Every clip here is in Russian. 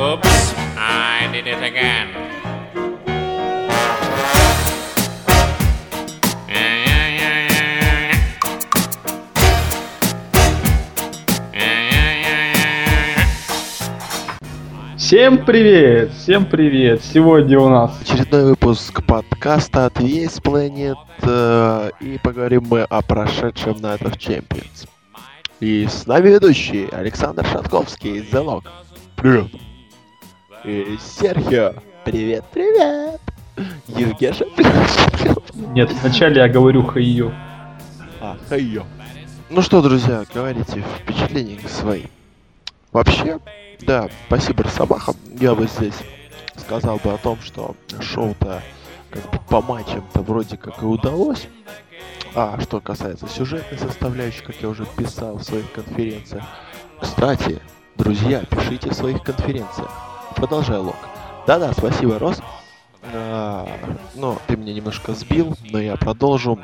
Oops, I did it again. Yeah, yeah, yeah, yeah, yeah. Yeah, yeah, yeah, yeah, yeah. Всем привет! Всем привет! Сегодня у нас Очередной выпуск подкаста от Есть Planet, э, и поговорим мы о прошедшем Night of Champions. И с нами ведущий Александр Шатковский из The Lock. Привет. И Серхио. Привет, привет. Евгеша. Нет, вначале я говорю хайо. А, хайо. Ну что, друзья, говорите впечатления свои. Вообще, да, спасибо Росомахам. Я бы здесь сказал бы о том, что шоу-то как бы по матчам-то вроде как и удалось. А что касается сюжетной составляющей, как я уже писал в своих конференциях. Кстати, друзья, пишите в своих конференциях. Продолжай, Лок. Да-да, спасибо, Рос. А, ну, ты меня немножко сбил, но я продолжу.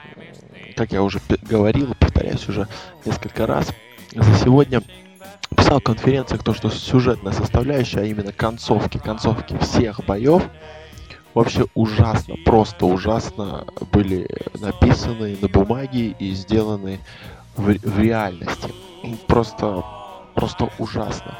Как я уже говорил, повторяюсь уже несколько раз, за сегодня писал в конференциях то, что сюжетная составляющая, а именно концовки, концовки всех боев, вообще ужасно, просто ужасно были написаны на бумаге и сделаны в, в реальности. Просто, просто ужасно.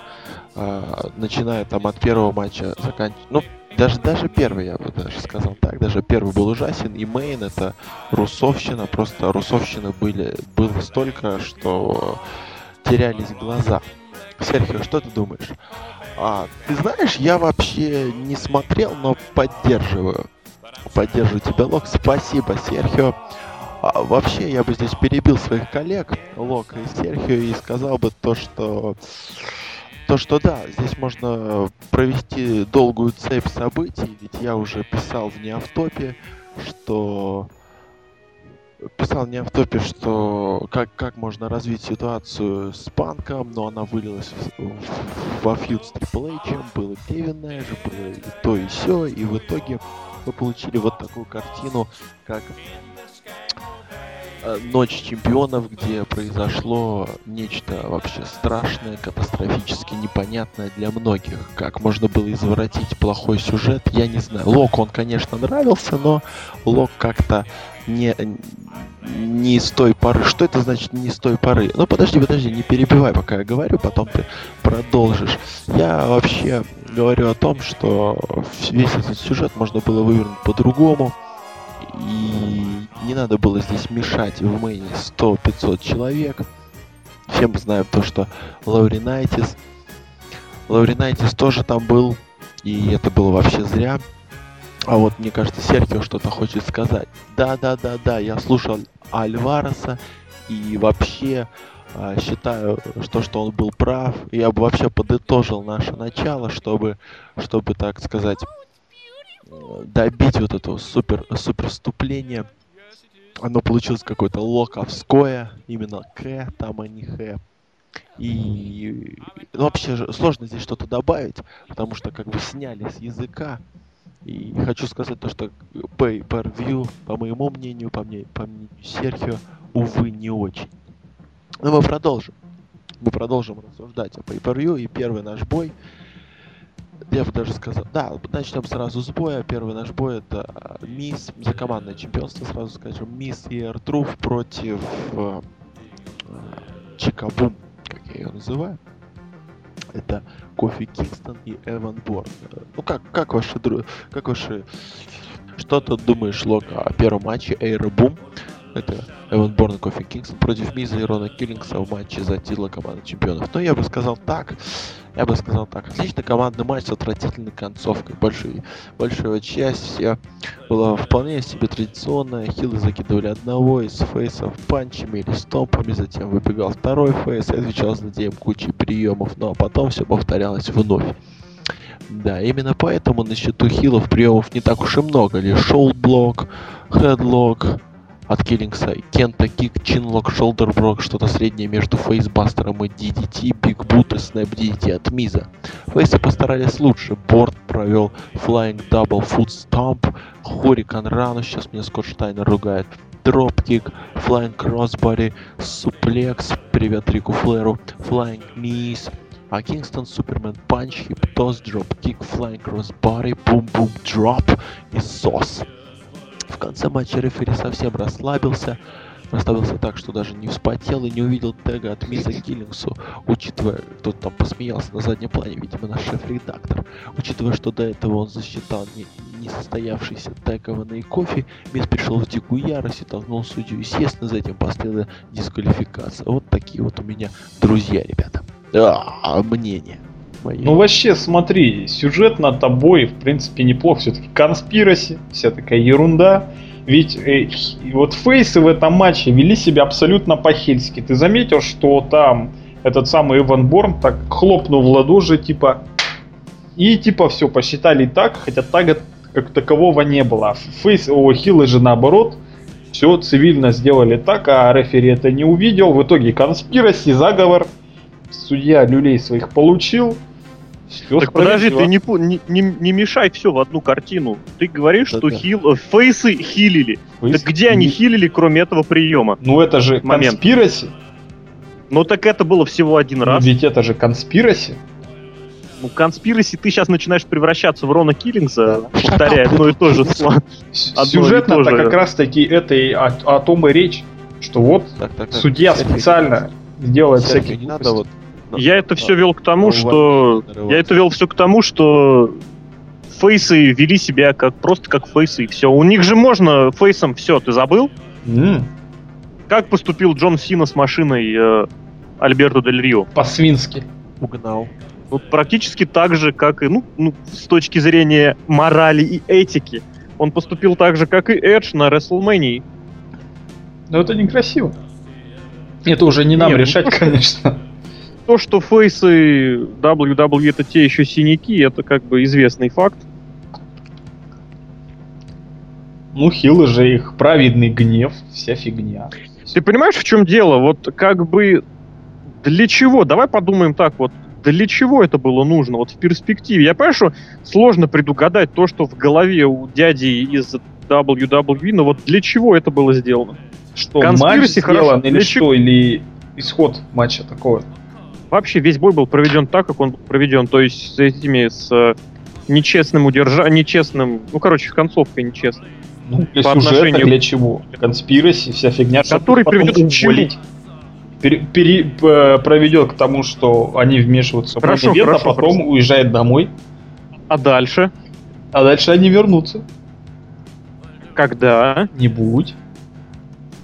А, начиная там от первого матча, заканчивая... Ну, даже, даже первый, я бы даже сказал так, даже первый был ужасен, и мейн это русовщина, просто русовщины были, было столько, что терялись глаза. Серхио, что ты думаешь? А, ты знаешь, я вообще не смотрел, но поддерживаю. Поддерживаю тебя, Лок. Спасибо, Серхио. А, вообще, я бы здесь перебил своих коллег, Лока и Серхио, и сказал бы то, что... То, что да, здесь можно провести долгую цепь событий, ведь я уже писал в неавтопе, что писал не в топе, что как, как можно развить ситуацию с панком, но она вылилась в- в- во фьюд с Triple H, был и Кевин Нэш, было и то и все, и в итоге мы получили вот такую картину, как э, Ночь чемпионов, где произошло нечто вообще страшное, катастрофически непонятное для многих. Как можно было изворотить плохой сюжет, я не знаю. Лок, он, конечно, нравился, но Лок как-то не, не с той поры. Что это значит не с той поры? Ну подожди, подожди, не перебивай, пока я говорю, потом ты продолжишь. Я вообще говорю о том, что весь этот сюжет можно было вывернуть по-другому. И не надо было здесь мешать в мейне 100-500 человек. Всем знаем то, что Лауринайтис. Лауринайтис тоже там был. И это было вообще зря. А вот мне кажется, Серхио что-то хочет сказать. Да, да, да, да, я слушал Альвареса и вообще а, считаю, что, что он был прав. Я бы вообще подытожил наше начало, чтобы, чтобы так сказать, э, добить вот этого супер, супер вступления. Оно получилось какое-то локовское, именно К, там а не Х. И ну, вообще сложно здесь что-то добавить, потому что как бы сняли с языка. И хочу сказать то, что pay per view, по моему мнению, по, мне, по мнению Серхио, увы, не очень. Но мы продолжим. Мы продолжим рассуждать о pay per view и первый наш бой. Я бы даже сказал, да, начнем сразу с боя. Первый наш бой это э, Мисс за командное чемпионство, сразу скажем, Мисс и Эртруф против э, э, Чикабум, как я ее называю. Это Кофи Кингстон и Эван Борн. Ну как, как ваши дру... как ваши... Что ты думаешь, Лока, о первом матче Эйра Бум? Это Эван Борн и Кофи Кингстон против Миза и Рона Киллингса в матче за титул команды чемпионов. Но я бы сказал так, я бы сказал так. Отличный командный матч с отвратительной концовкой. Большой, большая часть вся была вполне себе традиционная. Хилы закидывали одного из фейсов панчами или стомпами, затем выбегал второй фейс и отвечал злодеям кучей приемов. Ну а потом все повторялось вновь. Да, именно поэтому на счету heel ов приемов не так уж и много. Лишь shoulder block, headlock, от Киллингса, Кента Kick, Chinlock, Shoulder block, что-то среднее между Facebuster ом и DDT, Big Boot и Snap DDT от Миза. Face ы постарались лучше, Борн провел Flying Double Foot Stomp, Hurricanrana у, сейчас меня Скотт Штайнер ругает, Dropkick, Flying Crossbody, Suplex, привет Рику Флэру, Flying Knees, А Кингстон, Superman Punch, hip toss, dropkick, flying crossbody, Boom Boom Drop и SOS. В конце матча рефери совсем расслабился, расслабился так, что даже не вспотел и не увидел тега от Миза Киллингсу, учитывая, кто-то там посмеялся на заднем плане, видимо, наш шеф-редактор, учитывая, что до этого он засчитал не, несостоявшийся тег Эвана и Кофи, пришел в дикую ярость и толкнул судью. Естественно, за этим последовала дисквалификация. Вот такие вот у меня друзья, ребята. А, мнение. Мое. Ну вообще, смотри, сюжет над тобой, в принципе, неплох. Все-таки конспираси, вся такая ерунда. Ведь э, вот фейсы в этом матче вели себя абсолютно по-хельски. Ты заметил, что там этот самый Эван Борн так хлопнул в ладоши, типа... И типа все, посчитали так, хотя тага как такового не было. А Фейс, о, хилы же наоборот, все цивильно сделали так, а рефери это не увидел. В итоге конспираси, заговор, судья люлей своих получил. Всё Так подожди, ты не, не, не, не мешай все в одну картину. Ты говоришь, что Да-да. хил, фейсы хилили. Фейс- Так где они не- хилили, кроме этого приема? Ну это же Момент. конспираси. Ну так это было всего один раз. Ведь это же конспираси. Ну, конспираси, ты сейчас начинаешь превращаться в Рона Киллингса, Да. повторяя одно и то же слово. С- Одно и Сюжетно-то то же. как раз таки это и о, о том и речь, что вот Так, так, так. судья специально делает всякие не надо вот... Я это все вел к тому, Ну, что... Я это вел все к тому, что фейсы вели себя как просто как фейсы, и все. У них же можно фейсом все, ты забыл? Как поступил Джон Сина с машиной э, Альберто Дель Рио? По-свински. Угнал. Вот практически так же, как и, ну, ну, с точки зрения морали и этики. Он поступил так же, как и Эдж на WrestleMania. Но это некрасиво. Это уже не нам Не, ну, решать, конечно. То, что фейсы WWE это те еще синяки, это как бы известный факт. Ну, хилы же их праведный гнев, вся фигня. Ты понимаешь, в чем дело? Вот как бы для чего? Давай подумаем так вот. Для чего это было нужно? Вот в перспективе. Я понимаю, что сложно предугадать то, что в голове у дяди из WWE, но вот для чего это было сделано? Что, Конспираси матч хорошо. сделан или Для что, или исход матча такого? Вообще весь бой был проведен так, как он был проведен, то есть с этими, с э, нечестным удержа... нечестным, ну, короче, концовкой нечестной. Ну, для По сюжета, отношению- для чего? Конспираси, вся фигня. Который приведет к чему? Пере- пере- п- проведет к тому, что они вмешиваются в Хорошо, main event, хорошо, а потом хорошо. уезжает домой, А дальше? а дальше они вернутся. Когда? Не будь.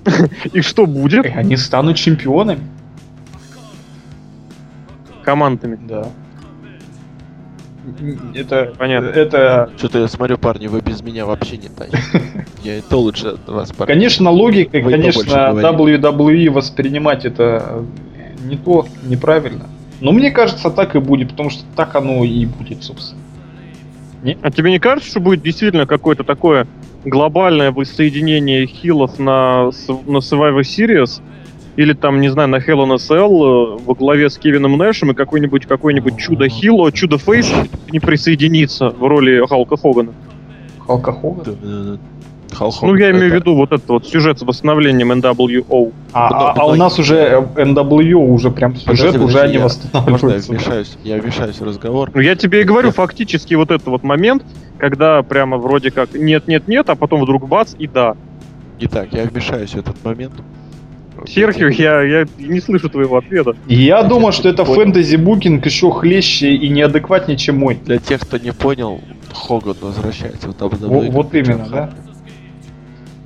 И что будет? И они станут чемпионами. Командами. Да. Это Понятно. Это, Что-то я смотрю, парни, вы без меня вообще не тащите. Я и то лучше от вас, парни. конечно, логика, Вы конечно, WWE воспринимать это не то, неправильно. Но мне кажется, так и будет, потому что так оно и будет, собственно. А тебе не кажется, что будет действительно какое-то такое глобальное воссоединение хилов на, на Survivor Series? Или там, не знаю, на Hell in a Cell э, во главе с Кевином Нэшем и какой-нибудь какой-нибудь чудо хило, чудо фейс не присоединится в роли Халка Хогана? Халка Хоган. Да, Ну, я имею в это- виду вот этот вот сюжет с восстановлением NWO. А, а- а у нас уже э, NWO уже прям сюжет, Подожди, уже подожди, они я- Можно я восстанавливаются. вмешаюсь? Я вмешаюсь в разговор. Ну, я тебе и говорю, фактически вот этот вот момент, когда прямо вроде как нет-нет-нет, а потом вдруг бац и да. Итак, я вмешаюсь в этот момент. Серхио, я, я не слышу твоего ответа. Я думаю, что это фэнтези-букинг еще хлеще и неадекватнее, чем мой. Для тех, кто не понял, Хоган возвращается в WWE. Во- вот как именно, да.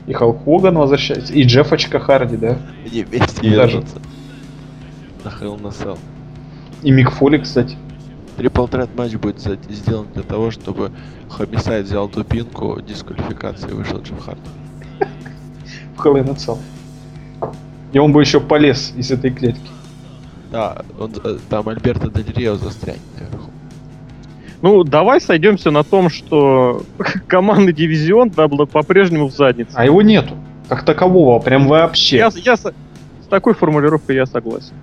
И Халк Хоган возвращается, и Джеффочка Харди, да? Они вместе Даже. вернутся. На Hell a Cell. И Мик Фоли, кстати. Трипл трет матч будет сделан для того, чтобы Хомисайд взял дубинку, дисквалификации и вышел Джефф Харди. в Hell in. И он бы еще полез из этой клетки. Да, он, э, там Альберто Дель Рио застрянет наверху. Ну, давай сойдемся на том, что командный дивизион да, был по-прежнему в заднице. А его нету. Как такового, прям вообще. Я, я с такой формулировкой я согласен.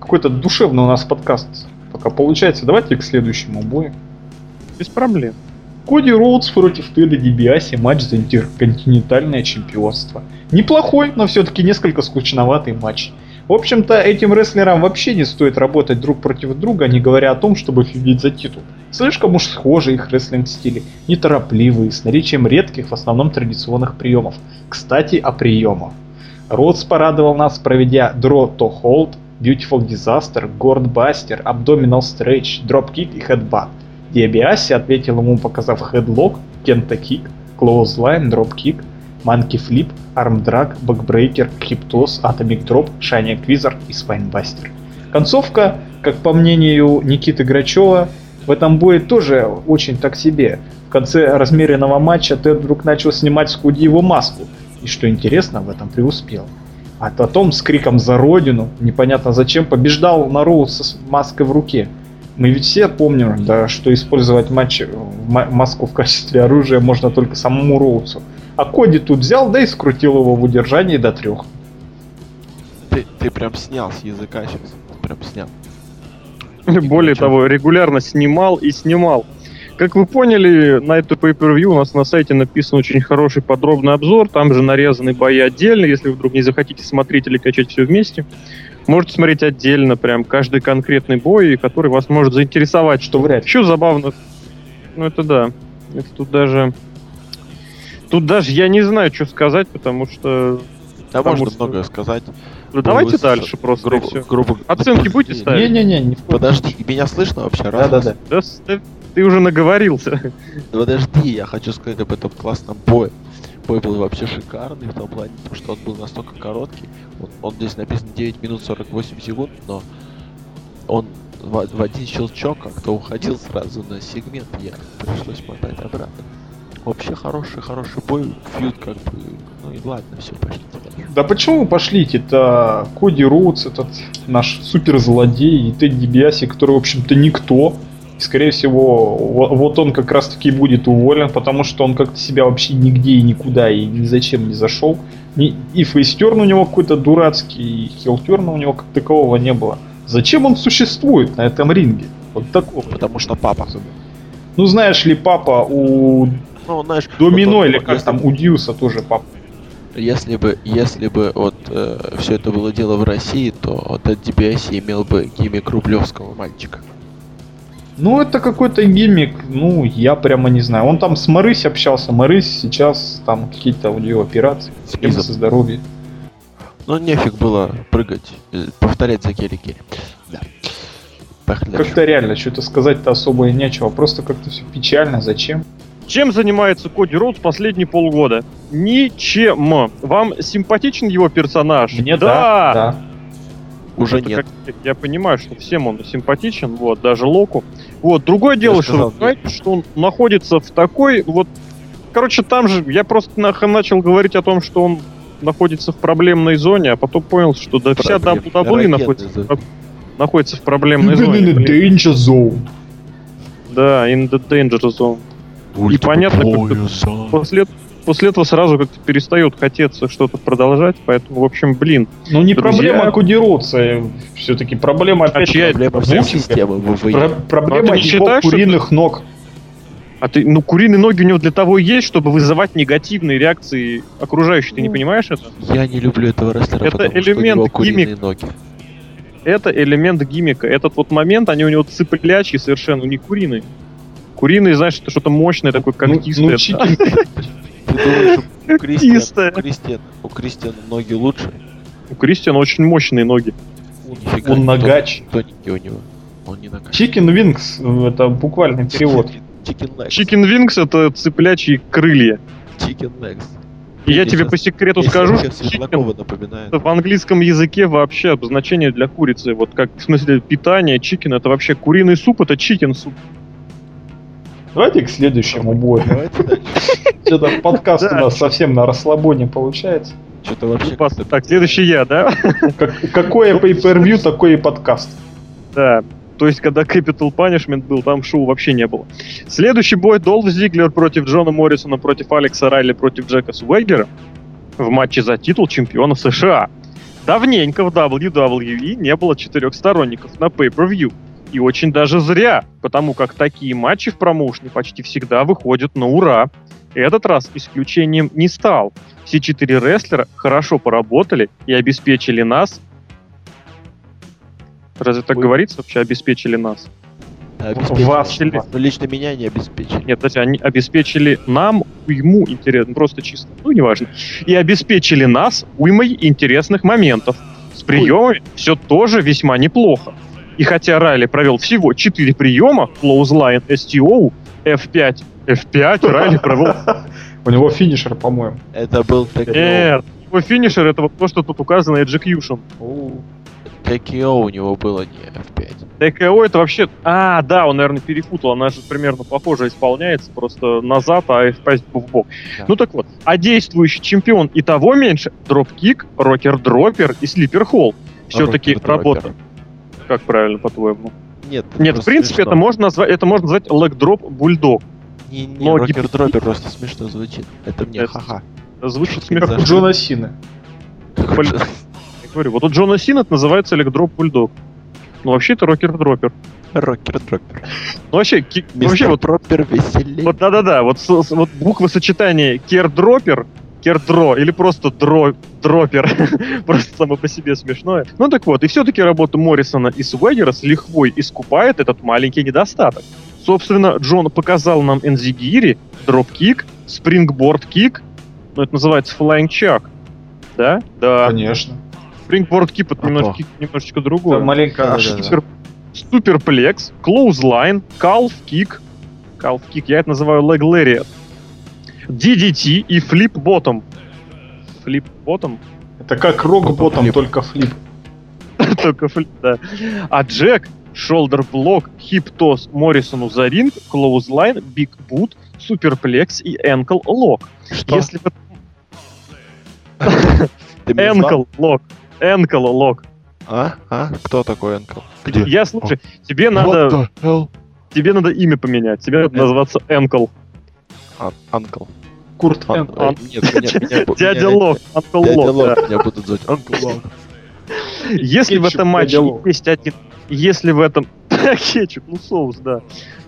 Какой-то душевный у нас подкаст пока получается. Давайте к следующему бою. Без проблем. Коди Роудс против Теда Дибиаси. Матч за интерконтинентальное чемпионство. Неплохой, но все-таки несколько скучноватый матч. В общем-то, этим рестлерам вообще не стоит работать друг против друга, не говоря о том, чтобы фигить за титул. Слишком уж схожи их рестлинг-стили, неторопливые, с наличием редких, в основном традиционных приемов. Кстати, о приемах. Ротс порадовал нас, проведя Draw to Hold, Beautiful Disaster, Gordbuster, Abdominal Stretch, Dropkick и Headbutt. Диабиаси ответил ему, показав Kick, Clothesline, Dropkick, Monkey Flip, Arm Drag, Backbreaker, Cryptos, Atomic Drop, Shiny Acquisor и Spinebuster. Концовка, как по мнению Никиты Грачева, в этом бое тоже очень так себе. В конце размеренного матча Тед вдруг начал снимать с Куди его маску, и что интересно, в этом преуспел. А потом с криком «За Родину!» непонятно зачем побеждал на Роу с маской в руке. Мы ведь все помним, да, что использовать матч, маску в качестве оружия можно только самому Роуцу. А Коди тут взял, да и скрутил его в удержании до трех. Ты, ты прям снял с языка сейчас. Прям снял. Более того, регулярно снимал и снимал. Как вы поняли, на эту pay-per-view у нас на сайте написан очень хороший подробный обзор. Там же нарезаны бои отдельно. Если вы вдруг не захотите смотреть или качать все вместе, можете смотреть отдельно прям каждый конкретный бой, который вас может заинтересовать. Что вряд. Еще забавно. Ну это да. Это тут даже... Тут даже я не знаю, что сказать, потому что... Да потому можно что- многое сказать. Ну, давайте Вы дальше просто. грубо, всё. грубо- Оценки ну, будете ставить? Не-не-не, не Подожди, меня слышно вообще? Раз? Да-да-да. Да, с- ты, ты уже наговорился. Подожди, я хочу сказать об этом классном бое. Бой был вообще шикарный в том плане, потому что он был настолько короткий. Он, он здесь написан 9 минут 48 секунд, но он в, в один щелчок как-то уходил сразу на сегмент, я пришлось мотать обратно. Вообще хороший, хороший бой, фьюд как бы, ну и ладно, все, пошли. Да почему вы пошлите-то? Коди Роудс, этот наш суперзлодей, и Тедди Биаси, который, в общем-то, никто. И, скорее всего, во- вот он как раз-таки будет уволен, потому что он как-то себя вообще нигде и никуда и ни зачем не зашел. Ни- И фейстерн у него какой-то дурацкий, и хилтерна у него как такового не было. Зачем он существует на этом ринге? Вот такого. Потому что папа. Ну, знаешь ли, папа у Ну, знаешь, Домино вот он- или как если- там, у Дьюса тоже папа. Если бы, если бы вот все это было дело в России, то вот от DBS имел бы гиммик рублевского мальчика. Ну, это какой-то гиммик, ну, я прямо не знаю. Он там с Марысь общался, Марысь сейчас там какие-то у нее операции, проблемы со здоровьем. Ну, нефиг было прыгать, э, повторять за Керри Керри. Да. Поехали дальше. Как-то реально, что-то сказать-то особо и нечего, просто как-то все печально, зачем? Чем занимается Коди Роудс последние полгода? Ничем. Вам симпатичен его персонаж? Мне да, да. Уже Это нет. как- я понимаю, что всем он симпатичен, вот, даже Локу. Вот, другое дело, что, сказал, что он находится в такой, вот, короче, там же, я просто нах- начал говорить о том, что он находится в проблемной зоне, а потом понял, что да вся Проблем- WWE находится, про- находится в проблемной In зоне. the блин. danger zone. Да, in the danger zone. И понятно, как-то После, после этого сразу как-то перестает хотеться что-то продолжать, поэтому, в общем, блин. Ну, не Друзья- проблема кодироваться, все-таки проблема опять чья это Проблема всей системы. Про- проблема Ну, а ты не его считаешь, что куриных ног. А ты, ну, куриные ноги у него для того и есть, чтобы вызывать негативные реакции окружающих. Ты не понимаешь это? Я не люблю этого рестлера, Это потому что у элемент него куриные гиммик. ноги. Это элемент гиммика. Этот вот момент, они у него цыплячьи совершенно, не куриные. Куриные, знаешь, это что-то мощное, такое Ну, когтистое. ну, чики- Ты думаешь, у Кристиана, у Кристиана, у Кристиана ноги лучше? У Кристиана очень мощные ноги. Нифига, Он нагач. тон- Тоненький у него. Он не нагач. Chicken wings, это буквальный перевод. Chicken legs. Chicken Wings это цыплячьи крылья. Chicken legs. И я тебе по секрету скажу, что напоминает. это в английском языке вообще обозначение для курицы. Вот как в смысле питания, chicken это вообще куриный суп, это chicken soup. Давайте к следующему бою. Что-то подкаст у нас совсем на расслабоне получается. Что-то вообще... Так, следующий я, да? Как- какое pay-per-view, такой и подкаст. Да. То есть, когда Capital Punishment был, там шоу вообще не было. Следующий бой Долф Зиглер против Джона Моррисона, против Алекса Райли, против Джека Суэггера в матче за титул чемпиона США. Давненько в WWE не было четырех сторонников на Pay-Per-View. И очень даже зря, потому как такие матчи в промоушне почти всегда выходят на ура. Этот раз исключением не стал. Все четыре рестлера хорошо поработали и обеспечили нас Разве так Ой. говорится вообще, обеспечили нас? Обеспечили. Вас. Но лично меня не обеспечили. Нет, подожди, они обеспечили нам ему интересно, просто чисто, ну, неважно. И обеспечили нас уймой интересных моментов. С приемами все тоже весьма неплохо. И хотя Райли провел всего 4 приема, Clothesline, STO, F5, F5, Райли провел... У него финишер, по-моему. Это был. Нет, его финишер это вот то, что тут указано Execution. TKO у него было не F5. ТКО это вообще... А, да, он, наверное, перепутал. Она же примерно похоже исполняется, просто назад, а F5 в бок. Да. Ну так вот, а действующий чемпион и того меньше дропкик, рокер-дропер и слипер-холл. Все-таки работа. Как правильно, по-твоему? Нет, Нет, в принципе, смешно. это можно назвать, это можно назвать лэг-дроп бульдог. Не, не, но рокер гип- дропер просто смешно звучит. Это мне Это- ха-ха. Звучит Как смешно. Как у. Джона. Я говорю, вот у Джона Сина это называется лэг-дроп бульдог. Ну, вообще это рокер-дропер. Рокер дропер. Ну, вообще, ки- Мистер вообще вот Пропер веселей. Вот да-да-да, вот, с- с- вот буквы сочетания кердропер, кердро или просто дро, дропер, просто само по себе смешное. Ну так вот, и все-таки работа Моррисона и Свегера с лихвой искупает этот маленький недостаток. Собственно, Джон показал нам энзигири, dropkick, springboard kick, ну это называется chuck, да? Да. Конечно. Springboard kick это А немножечко, немножечко Это другое. маленько Да-да-да. ошибка. Супер, superplex, clothesline, calf kick, calf kick, я это называю lariat, DDT и flip bottom. Flip bottom? Это как Rock Bottom, только flip. Только flip, да. А Джек, shoulder block, hip toss Моррисону за ринг, clothesline, big boot, superplex и ankle lock. Что? Если бы Ты меня звал? ankle lock, ankle lock. А? А? Кто такой Ankle? Где? Я слушай, тебе What надо, тебе надо имя поменять, тебе надо называться ankle. А, Uncle. Курт Нет, меня- бу- Дядя Лок, Uncle Lock, меня будут звать. Анкл Лок. Если в этом матче есть один... Если в этом... Кетчуп, ну соус, да.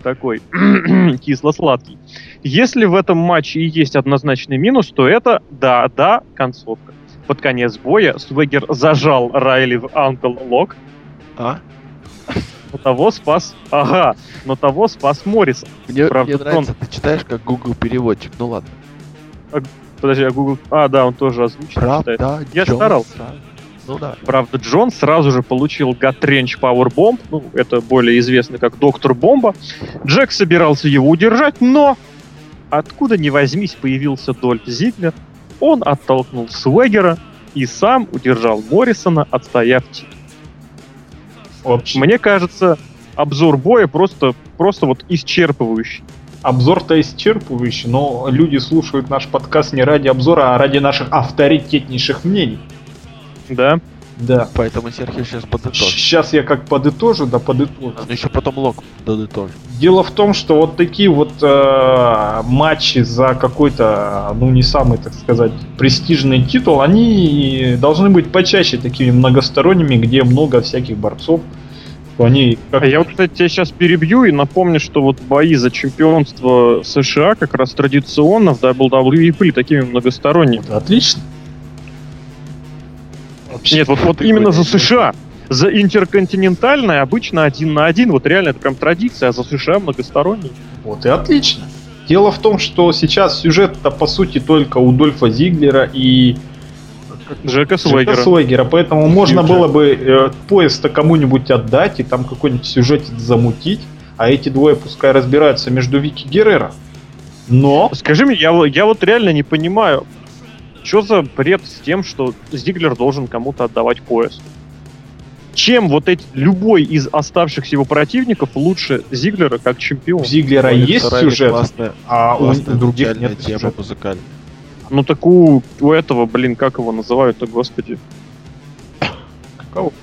Такой кисло-сладкий. Если в этом матче и есть однозначный минус, то это, да, да, концовка. Под конец боя Свегер зажал Райли в Анкл Лок, А? но того спас... Ага, но того спас Моррисон. Мне, Правда, мне нравится, ты читаешь как Google переводчик. Ну ладно. Подожди, а Google... А, да, он тоже озвучен. читает. Правда, Я Джон старался. сразу. Ну да. Правда, Джон сразу же получил Power Bomb, ну, это более известно как Доктор Бомба. Джек собирался его удержать, но откуда ни возьмись появился Дольф Зиглер. Он оттолкнул Свегера и сам удержал Моррисона, отстояв титул. Мне кажется, обзор боя просто, просто вот исчерпывающий. Обзор-то исчерпывающий, но люди слушают наш подкаст не ради обзора, а ради наших авторитетнейших мнений. Да? Да. Поэтому Серхио сейчас подытожит. Сейчас я как подытожу, да подытожу. Ну еще потом Лок подытожит. Дело в том, что вот такие вот э, матчи за какой-то, ну не самый, так сказать, престижный титул, они должны быть почаще такими многосторонними, где много всяких борцов. Они как А я вот, кстати, тебя сейчас перебью и напомню, что вот бои за чемпионство США как раз традиционно в WWE были такими многосторонними. Вот, отлично. Вообще, Нет, вот, вот именно за США. За интерконтинентальное обычно один на один. Вот реально это прям традиция, а за США многосторонний. Вот и отлично. Дело в том, что сейчас сюжет-то по сути только у Дольфа Зиглера и Джека Джека Свегера. Свегера, поэтому можно Джек. было бы э, поезд-то кому-нибудь отдать и там какой-нибудь сюжет замутить, а эти двое пускай разбираются между Вики Геррера. Но Скажи мне, я, я вот реально не понимаю, что за бред с тем, что Зиглер должен кому-то отдавать пояс? Чем вот эти, любой из оставшихся его противников лучше Зиглера как чемпион? у Зиглера Ой, есть сюжет, Классная, а у классная других музыкальная нет тема музыкальная. Ну так у, у этого, блин, как его называют-то, господи?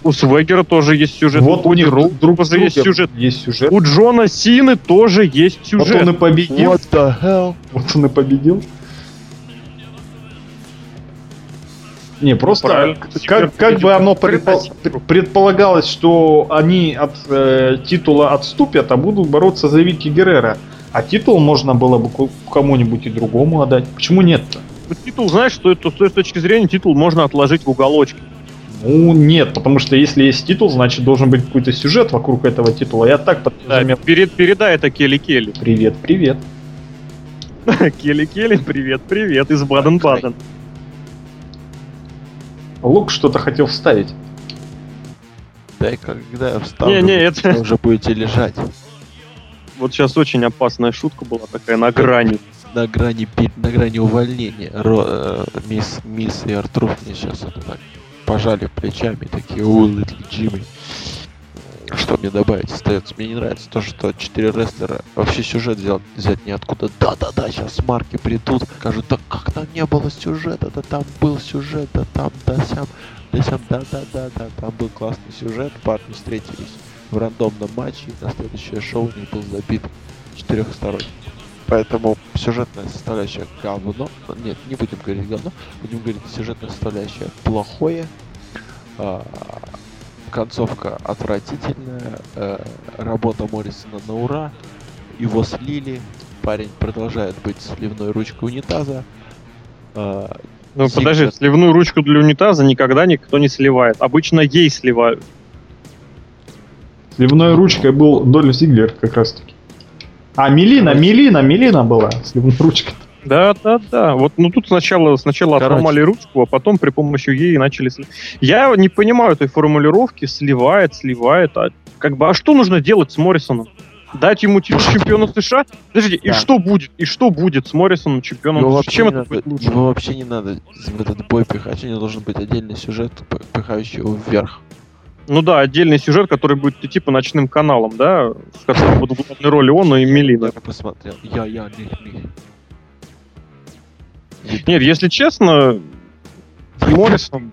У Свегера тоже есть сюжет. Вот у них Ру друг, друг тоже есть сюжет. Есть сюжет. У Джона Сины тоже есть Вот сюжет. он и победил. What the hell? Вот он и победил. Не, просто Правильно. как, как бы оно предпол- предполагалось, что они от э, титула отступят, а будут бороться за Вики Геррера. А титул можно было бы кому-нибудь и другому отдать. Почему нет-то? Титул, знаешь, что это с той точки зрения титул можно отложить в уголочке. Ну, нет, потому что если есть титул, значит должен быть какой-то сюжет вокруг этого титула. Я так Да, подразумеваю. перед, передай это Келли Келли. Привет, привет. Келли Келли, привет, привет, из Баден-Баден. Лук что-то хотел вставить. Да и когда я встану, Не, не, это- вы уже будете лежать Вот сейчас очень опасная шутка была такая на грани. На грани, на грани увольнения. Ро- э, мисс, мисс и Артрур мне сейчас это так пожали плечами, такие, Литл Джимми. Что мне добавить остается? Мне не нравится то, что четыре рестлера вообще сюжет взял, взять ниоткуда. Да-да-да, сейчас марки придут, скажут, да как там не было сюжета, да там был сюжет, да там, да сям, да сям, да-да-да-да, там был классный сюжет, парни встретились в рандомном матче, и на следующее шоу них был забит четырехсторонний. Поэтому сюжетная составляющая говно. Нет, не будем говорить говно, будем говорить сюжетная составляющая плохое. а, концовка отвратительная. э, работа Моррисона на ура. Его слили. Парень продолжает быть сливной ручкой унитаза. а, Ну Зиг подожди, сливную ручку для унитаза никогда никто не сливает. Обычно ей сливают. Сливной ручкой был Дольф Зиглер как раз таки. А, Мелина, Мелина, Мелина была сливной ручкой. Да, да, да. Вот, ну тут сначала, сначала Короче. отломали ручку, а потом при помощи ей начали сливать. Я не понимаю этой формулировки, сливает, сливает. А, как бы, а что нужно делать с Моррисоном? Дать ему титул чемпиона США? Подождите, и Да. что будет? И что будет с Моррисоном чемпионом Его США? вообще, Чем не это надо, будет лучше? его вообще не надо в этот бой пихать, у него должен быть отдельный сюжет, пихающий его вверх. Ну да, отдельный сюжет, который будет идти по ночным каналам, да, в котором будут главной роли он и Мелина. Я посмотрел. Я, я, них, них. Нет, если честно, Моррисон,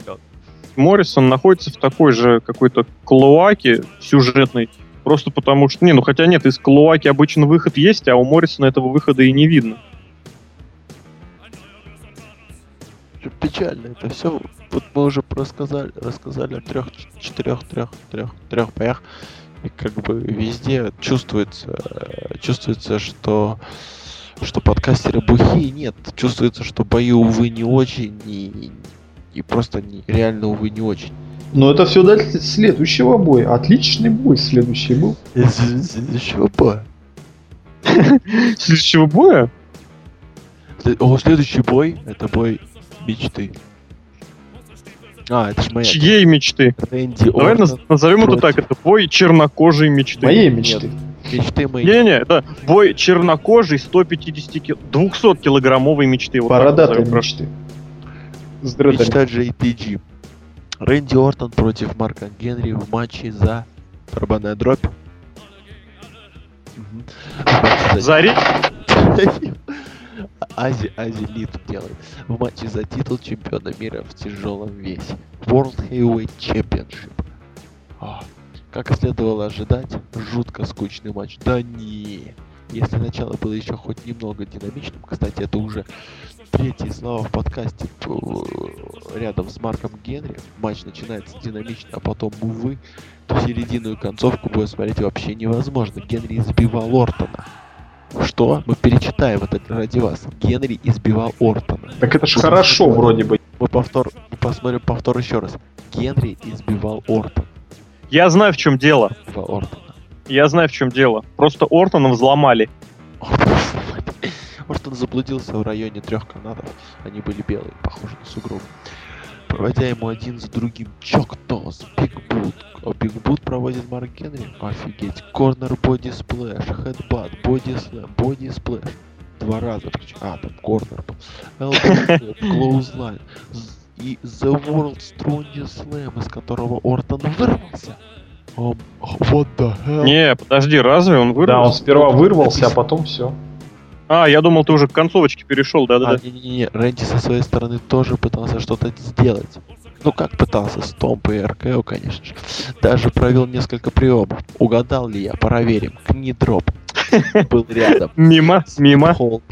Моррисон находится в такой же какой-то клоаке сюжетной, просто потому что... Не, ну хотя нет, из клоаки обычно выход есть, а у Моррисона этого выхода и не видно. Печально это все. Вот мы уже рассказали, рассказали о трех, четырех, трех, трех, трех боях. И как бы везде чувствуется, чувствуется, что что подкастеры бухие. Нет, чувствуется, что бои, увы, не очень. И, и просто не, реально, увы, не очень. Но это все до следующего боя. Отличный бой следующий был. Следующего боя. Следующего боя? О, следующий бой это бой мечты. А, это ж моя. Чьей мечты? Рэнди Давай Ортон. наз- назовем это так, против- это бой чернокожей мечты. Моей мечты. Мечты мои. Не-не, это бой чернокожей 150 ки... 200 килограммовой мечты. Вот прошу. мечты. С. Мечта JTG. Рэнди Ортон против Марка Генри в матче за барабанная дробь. Зари... Ази, Ази Лид делает. В матче за титул чемпиона мира в тяжелом весе. World Heavyweight Championship. А, как и следовало ожидать, жутко скучный матч. Да не. Если начало было еще хоть немного динамичным, кстати, это уже третья слова в подкасте п- рядом с Марком Генри. Матч начинается динамично, а потом, увы, то середину и концовку боя смотреть вообще невозможно. Генри избивал Ортона. Что? Мы перечитаем это ради вас. Генри избивал Ортона. Так это ж хорошо вроде бы. Мы повтор, мы посмотрим повтор еще раз. Генри избивал Ортона. Я знаю, в чем дело. Избивал Ортона. Я знаю, в чем дело. Просто Ортона взломали. Ортон заблудился в районе трех канатов. Они были белые, похожи на сугробы. Проводя ему один за другим choke toss, big boot. А big boot проводит Марк Генри. Офигеть. Corner body splash, headbutt, body slam, body splash. Два раза причем. А, там corner был. Elbow clothesline. И The World Strongest Slam, из которого Ортон вырвался. Um, what the hell? Не, подожди, разве он вырвал? Да, он сперва Вот вырвался, а потом все. А, я думал, ты уже к концовочке перешел, да-да-да. А, не-не-не, Рэнди со своей стороны тоже пытался что-то сделать. Ну как пытался, Стомп и РКО, конечно же. Даже провел несколько приемов. Угадал ли я? Проверим. Книдроп. Был рядом. Мимо, мимо. Холд.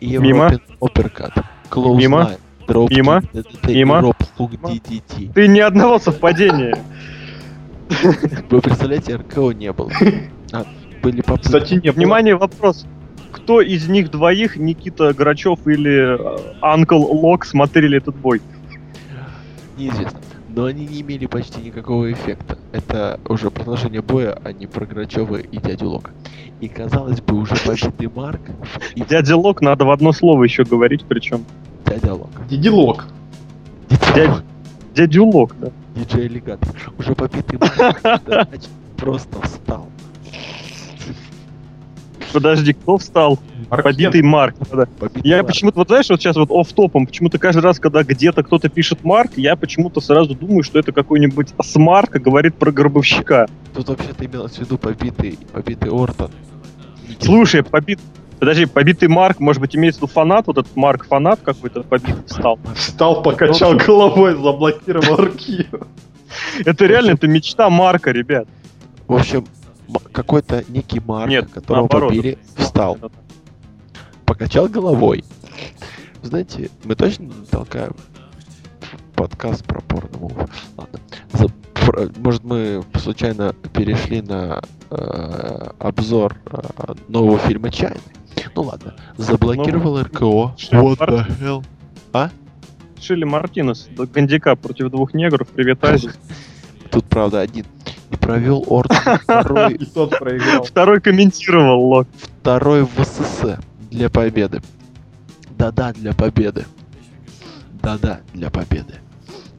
Мимо. Оперкат. Клоуз Мимо. Дроп Мимо. Мимо. Роп хук Мимо. DDT. Ты ни одного совпадения. Вы представляете, РКО не было. А, были попытки. Кстати, не. Внимание, вопрос. Кто из них двоих, Никита Грачев или э, Анкл Лок, смотрели этот бой? Неизвестно. но они не имели почти никакого эффекта. Это уже продолжение боя, а не про Грачева и дядю Лока. И казалось бы, уже побитый Марк и Дядя Лок надо в одно слово еще говорить, причем. дядя Лок. Дидилок. Дядя Дядю Лок, да. диджей Аллигатор. Уже побитый Марк просто встал. Подожди, кто встал? Марк Побитый Марк. да. Побитый Я Марк. почему-то, вот знаешь, вот сейчас вот оф топом почему-то каждый раз, когда где-то кто-то пишет Марк, я почему-то сразу думаю, что это какой-нибудь смарк говорит про гробовщика. Тут вообще-то имелось в виду побитый, побитый Ортон. Слушай, побит... Подожди, побитый Марк, может быть, имеется в виду фанат, вот этот Марк фанат какой-то побитый стал. Встал, покачал головой, заблокировал архив. Это реально, это мечта Марка, ребят. В общем, какой-то некий Марк, Нет, которого наоборот. побили, встал, покачал головой. Знаете, мы точно толкаем подкаст про порно Ладно. За- про- Может, мы случайно перешли на э, обзор э, нового фильма «Чайный». Ну ладно. Заблокировал РКО. Шеф What the hell? Шилли Мартинес, Гандика против двух негров, привет, Азия. Тут, правда, один. И провел Ортон второй, тот проиграл. Второй комментировал Лок. второй в ССС для победы. Да-да, для победы. Да-да, для победы.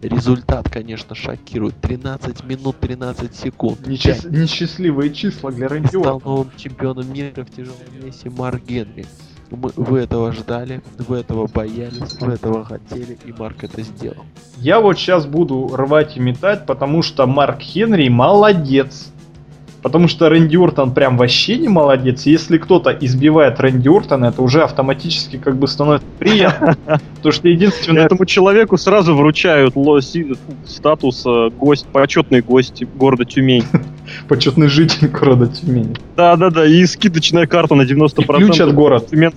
Результат, конечно, шокирует. 13 минут 13 секунд. Нечис- Несчастливые числа для Рэнди стал новым чемпионом мира в тяжелом весе Марк Генри. Мы, вы этого ждали, вы этого боялись, вы этого хотели, и Марк это сделал. Я вот сейчас буду рвать и метать, потому что Марк Хенри молодец. Потому что Рэнди Ортон прям вообще не молодец. Если кто-то избивает Рэнди Ортона, это уже автоматически как бы становится приятно. Потому что единственное... Этому человеку сразу вручают статус э, гость, почетный гость города Тюмень. почетный житель города Тюмени. Да-да-да, и скидочная карта на 90%. И ключ от города. Тюмень.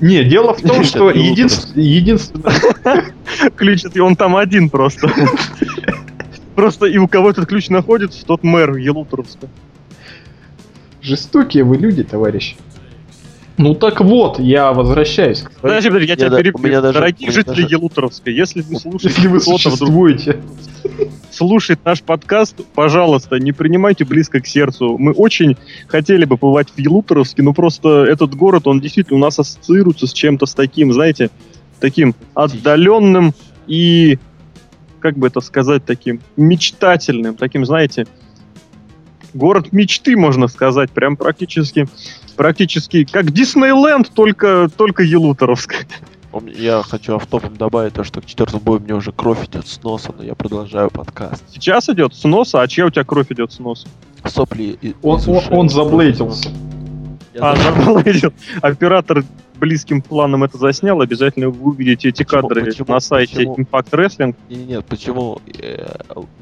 Не, дело в том, что единственное... Ключ, он там один просто. Просто и у кого этот ключ находится, тот мэр Елуторовска. Жестокие вы люди, товарищи. Ну так вот, я возвращаюсь. к своей- Подожди, подожди, я Я тебя да- перебью. даже- Дорогие жители даже- Елуторовска, если вы слушаете Если вы вдруг существуете. слушает наш подкаст, пожалуйста, не принимайте близко к сердцу. Мы очень хотели бы побывать в Елуторовске, но просто этот город, он действительно у нас ассоциируется с чем-то с таким, знаете, таким отдаленным и, как бы это сказать, таким мечтательным, таким, знаете, город мечты, можно сказать, прям практически, практически как Диснейленд, только, только Елуторовск. Я хочу автопом добавить то, что к четвертому бою мне уже кровь идет с носа, но я продолжаю подкаст. Сейчас идет с носа, а чья у тебя кровь идет с носа? Сопли и- Он, он, он заблейдился. Я А, нормально. Оператор близким планом это заснял. Обязательно вы увидите эти Почему- кадры почему- на сайте почему? Impact Wrestling. Не, нет, почему э,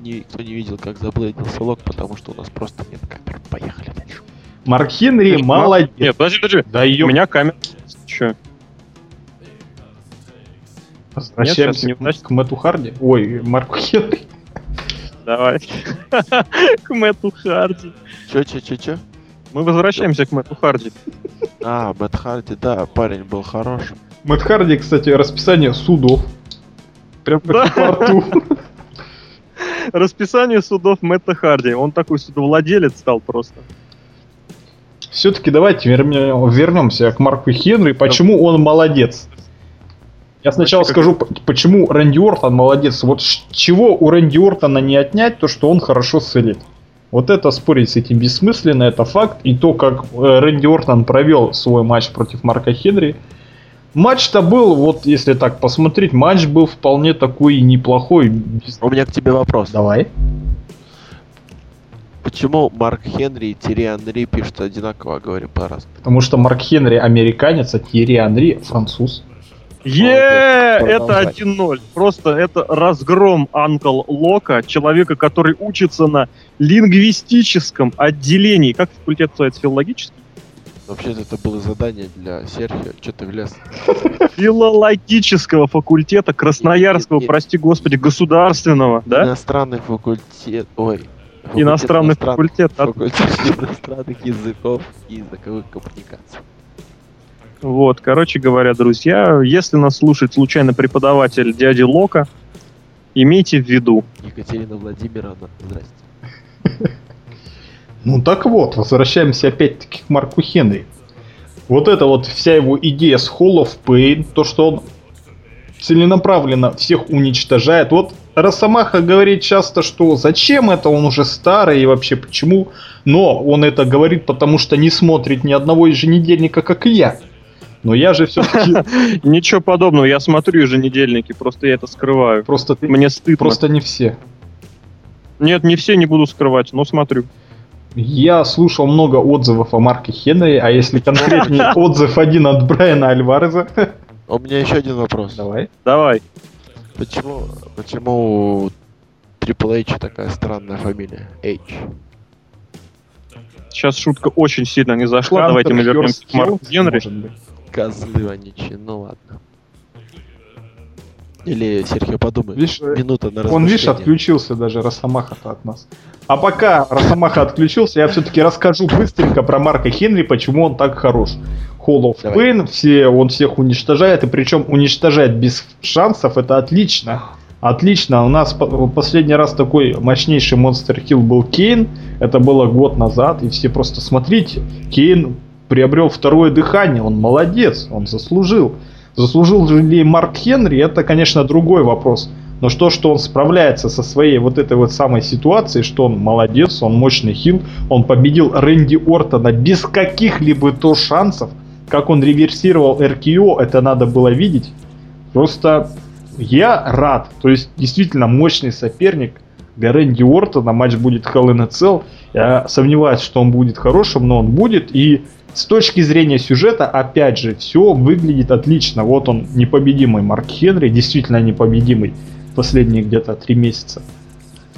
никто не видел, как заблейдился лог, потому что у нас просто нет камер. Поехали дальше. Марк Хенри молодец. Нет, подожди, подожди. Да У ё... меня камера. Че? Возвращаемся Нет, не к, к Мэтту Харди. Ой, Марку Хенри. Давай. К Мэтту Харди. Чё, чё, чё, чё? Мы возвращаемся к Мэтту Харди. А, Мэтт Харди, да, парень был хорош. Мэтт Харди, кстати, расписание судов. Прям как порту. Расписание судов Мэтта Харди. Он такой судовладелец стал просто. Все-таки давайте вернем- вернемся к Марку Хенри. Почему он молодец? Я сначала скажу, почему Рэнди Ортон молодец. Вот чего у Рэнди Ортона не отнять, то что он хорошо селит. Вот это спорить с этим бессмысленно, это факт. И то, как э, Рэнди Ортон провел свой матч против Марка Хенри. Матч-то был, вот если так посмотреть, матч был вполне такой неплохой. У меня к тебе вопрос. Давай. Почему Марк Хенри и Терри Анри пишут одинаково, а говорим по-разному? Потому что Марк Хенри американец, а Тьерри Анри француз. Е, это Продолжай. 1-0. Просто это разгром Анкл Лока, человека, который учится на лингвистическом отделении. Как факультет называется? Филологический? Вообще-то это было задание для Серхио. Что ты влез? Филологического факультета Красноярского, Нет, нет. прости господи, государственного, да? Иностранный факультет... Ой. факультет Иностранный иностранных- факультет. а- Факультет иностранных языков и языковых коммуникаций. Вот, короче говоря, друзья, если нас слушает случайно преподаватель дяди Лока, Имейте в виду. Екатерина Владимировна, здрасте. Ну так вот, возвращаемся опять-таки к Марку Хенри. Вот это вот вся его идея с Hall of Pain, то, что он целенаправленно всех уничтожает. Вот Росомаха говорит часто, что зачем это, он уже старый и вообще почему. Но он это говорит, потому что не смотрит ни одного еженедельника, как и я. Но я же все-таки Ничего подобного, я смотрю еженедельники, просто я это скрываю. просто ты Мне стыдно. просто не все. Нет, не все не буду скрывать, но смотрю. Я слушал много отзывов о Марке Хенри, а если конкретнее отзыв один от Брайана Альвареза. У меня еще один вопрос. Давай. Давай. Почему, почему у Triple H такая странная фамилия? H. Сейчас шутка очень сильно не зашла. Давайте мы вернемся к Марку Генри. Козлы вонючие, ну ладно. Или, Серхио, подумай. Видишь, Минута на Он, видишь, отключился даже Росомаха-то от нас. А пока Росомаха отключился, я все-таки расскажу быстренько про Марка Хенри, почему он так хорош. Hall of Давай. Pain, все, он всех уничтожает, и причем уничтожает без шансов, это отлично. Отлично, у нас по- последний раз такой мощнейший Монстр Хилл был Кейн, это было год назад, и все просто смотрите, Кейн приобрел второе дыхание, он молодец, он заслужил. Заслужил ли Марк Хенри, это, конечно, другой вопрос. Но что, что он справляется со своей вот этой вот самой ситуацией, что он молодец, он мощный хил, он победил Рэнди Ортона без каких-либо то шансов, как он реверсировал РКО, это надо было видеть. Просто я рад. То есть, действительно, мощный соперник для Рэнди Ортона. Матч будет Hell in a Cell. Я сомневаюсь, что он будет хорошим, но он будет. И с точки зрения сюжета, опять же, все выглядит отлично. Вот он, непобедимый Марк Хенри, действительно непобедимый последние где-то три месяца.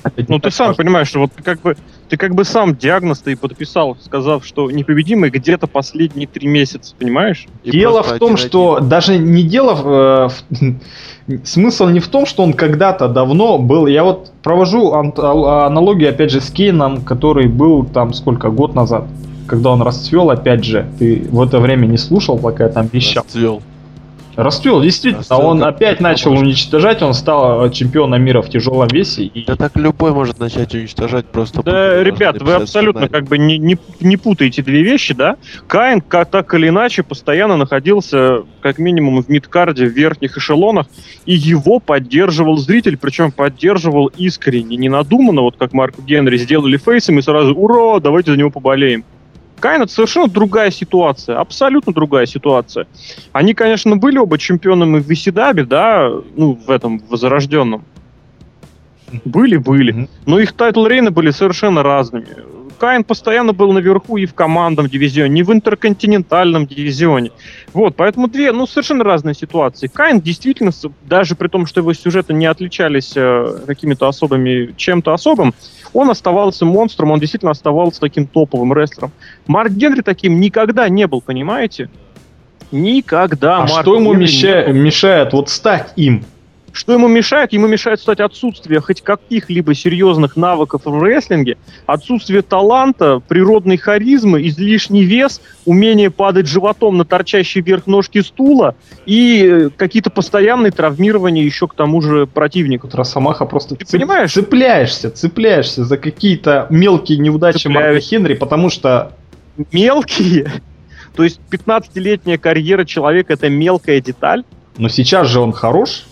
Это Ну ты сам важно. понимаешь, что вот ты как бы ты как бы сам диагноз ты и подписал, сказав, что непобедимый где-то последние три месяца, понимаешь? И Дело в том, один-один. что даже не дело в, э, в- смысл не в том, что он когда-то давно был. Я вот провожу ан- а- аналогию опять же с Кейном, который был там сколько год назад, когда он расцвел, опять же. Ты в это время не слушал, пока я там вещал. Расцвел. Расцвел, действительно. Расцвел, он как- опять как начал поможет. уничтожать. Он стал э, чемпионом мира в тяжелом весе. И Да так любой может начать уничтожать просто. Да, ребят, вы абсолютно сценарий. как бы не, не, не путаете две вещи, да? Каин, как так или иначе, постоянно находился, как минимум, в мидкарде, в верхних эшелонах, и его поддерживал зритель, причем поддерживал искренне, не надуманно, вот как Марку Генри сделали фейсом и сразу «Ура, давайте за него поболеем». Каин это совершенно другая ситуация, абсолютно другая ситуация. Они, конечно, были оба чемпионами в Висидабе, да, ну, в этом возрожденном. Были, были. Мгм. Но их title reign ы были совершенно разными. Каин постоянно был наверху и в командном дивизионе, и в интерконтинентальном дивизионе. Вот, поэтому две, ну, совершенно разные ситуации. Каин действительно, даже при том, что его сюжеты не отличались э, какими-то особыми, чем-то особым, он оставался монстром, он действительно оставался таким топовым рестлером. Марк Генри таким никогда не был, понимаете? Никогда. а Марк что ему мешает, мешает вот стать им? Что ему мешает? Ему мешает, кстати, отсутствие хоть каких-либо серьезных навыков в рестлинге, отсутствие таланта, природной харизмы, излишний вес, умение падать животом на торчащий вверх ножки стула и э, какие-то постоянные травмирования еще к тому же противнику. Росомаха просто Ты цеп- понимаешь? цепляешься, цепляешься за какие-то мелкие неудачи Марка Цепляюсь. Хенри, потому что Мелкие. То есть 15-летняя карьера человека это мелкая деталь. но сейчас же он хорош.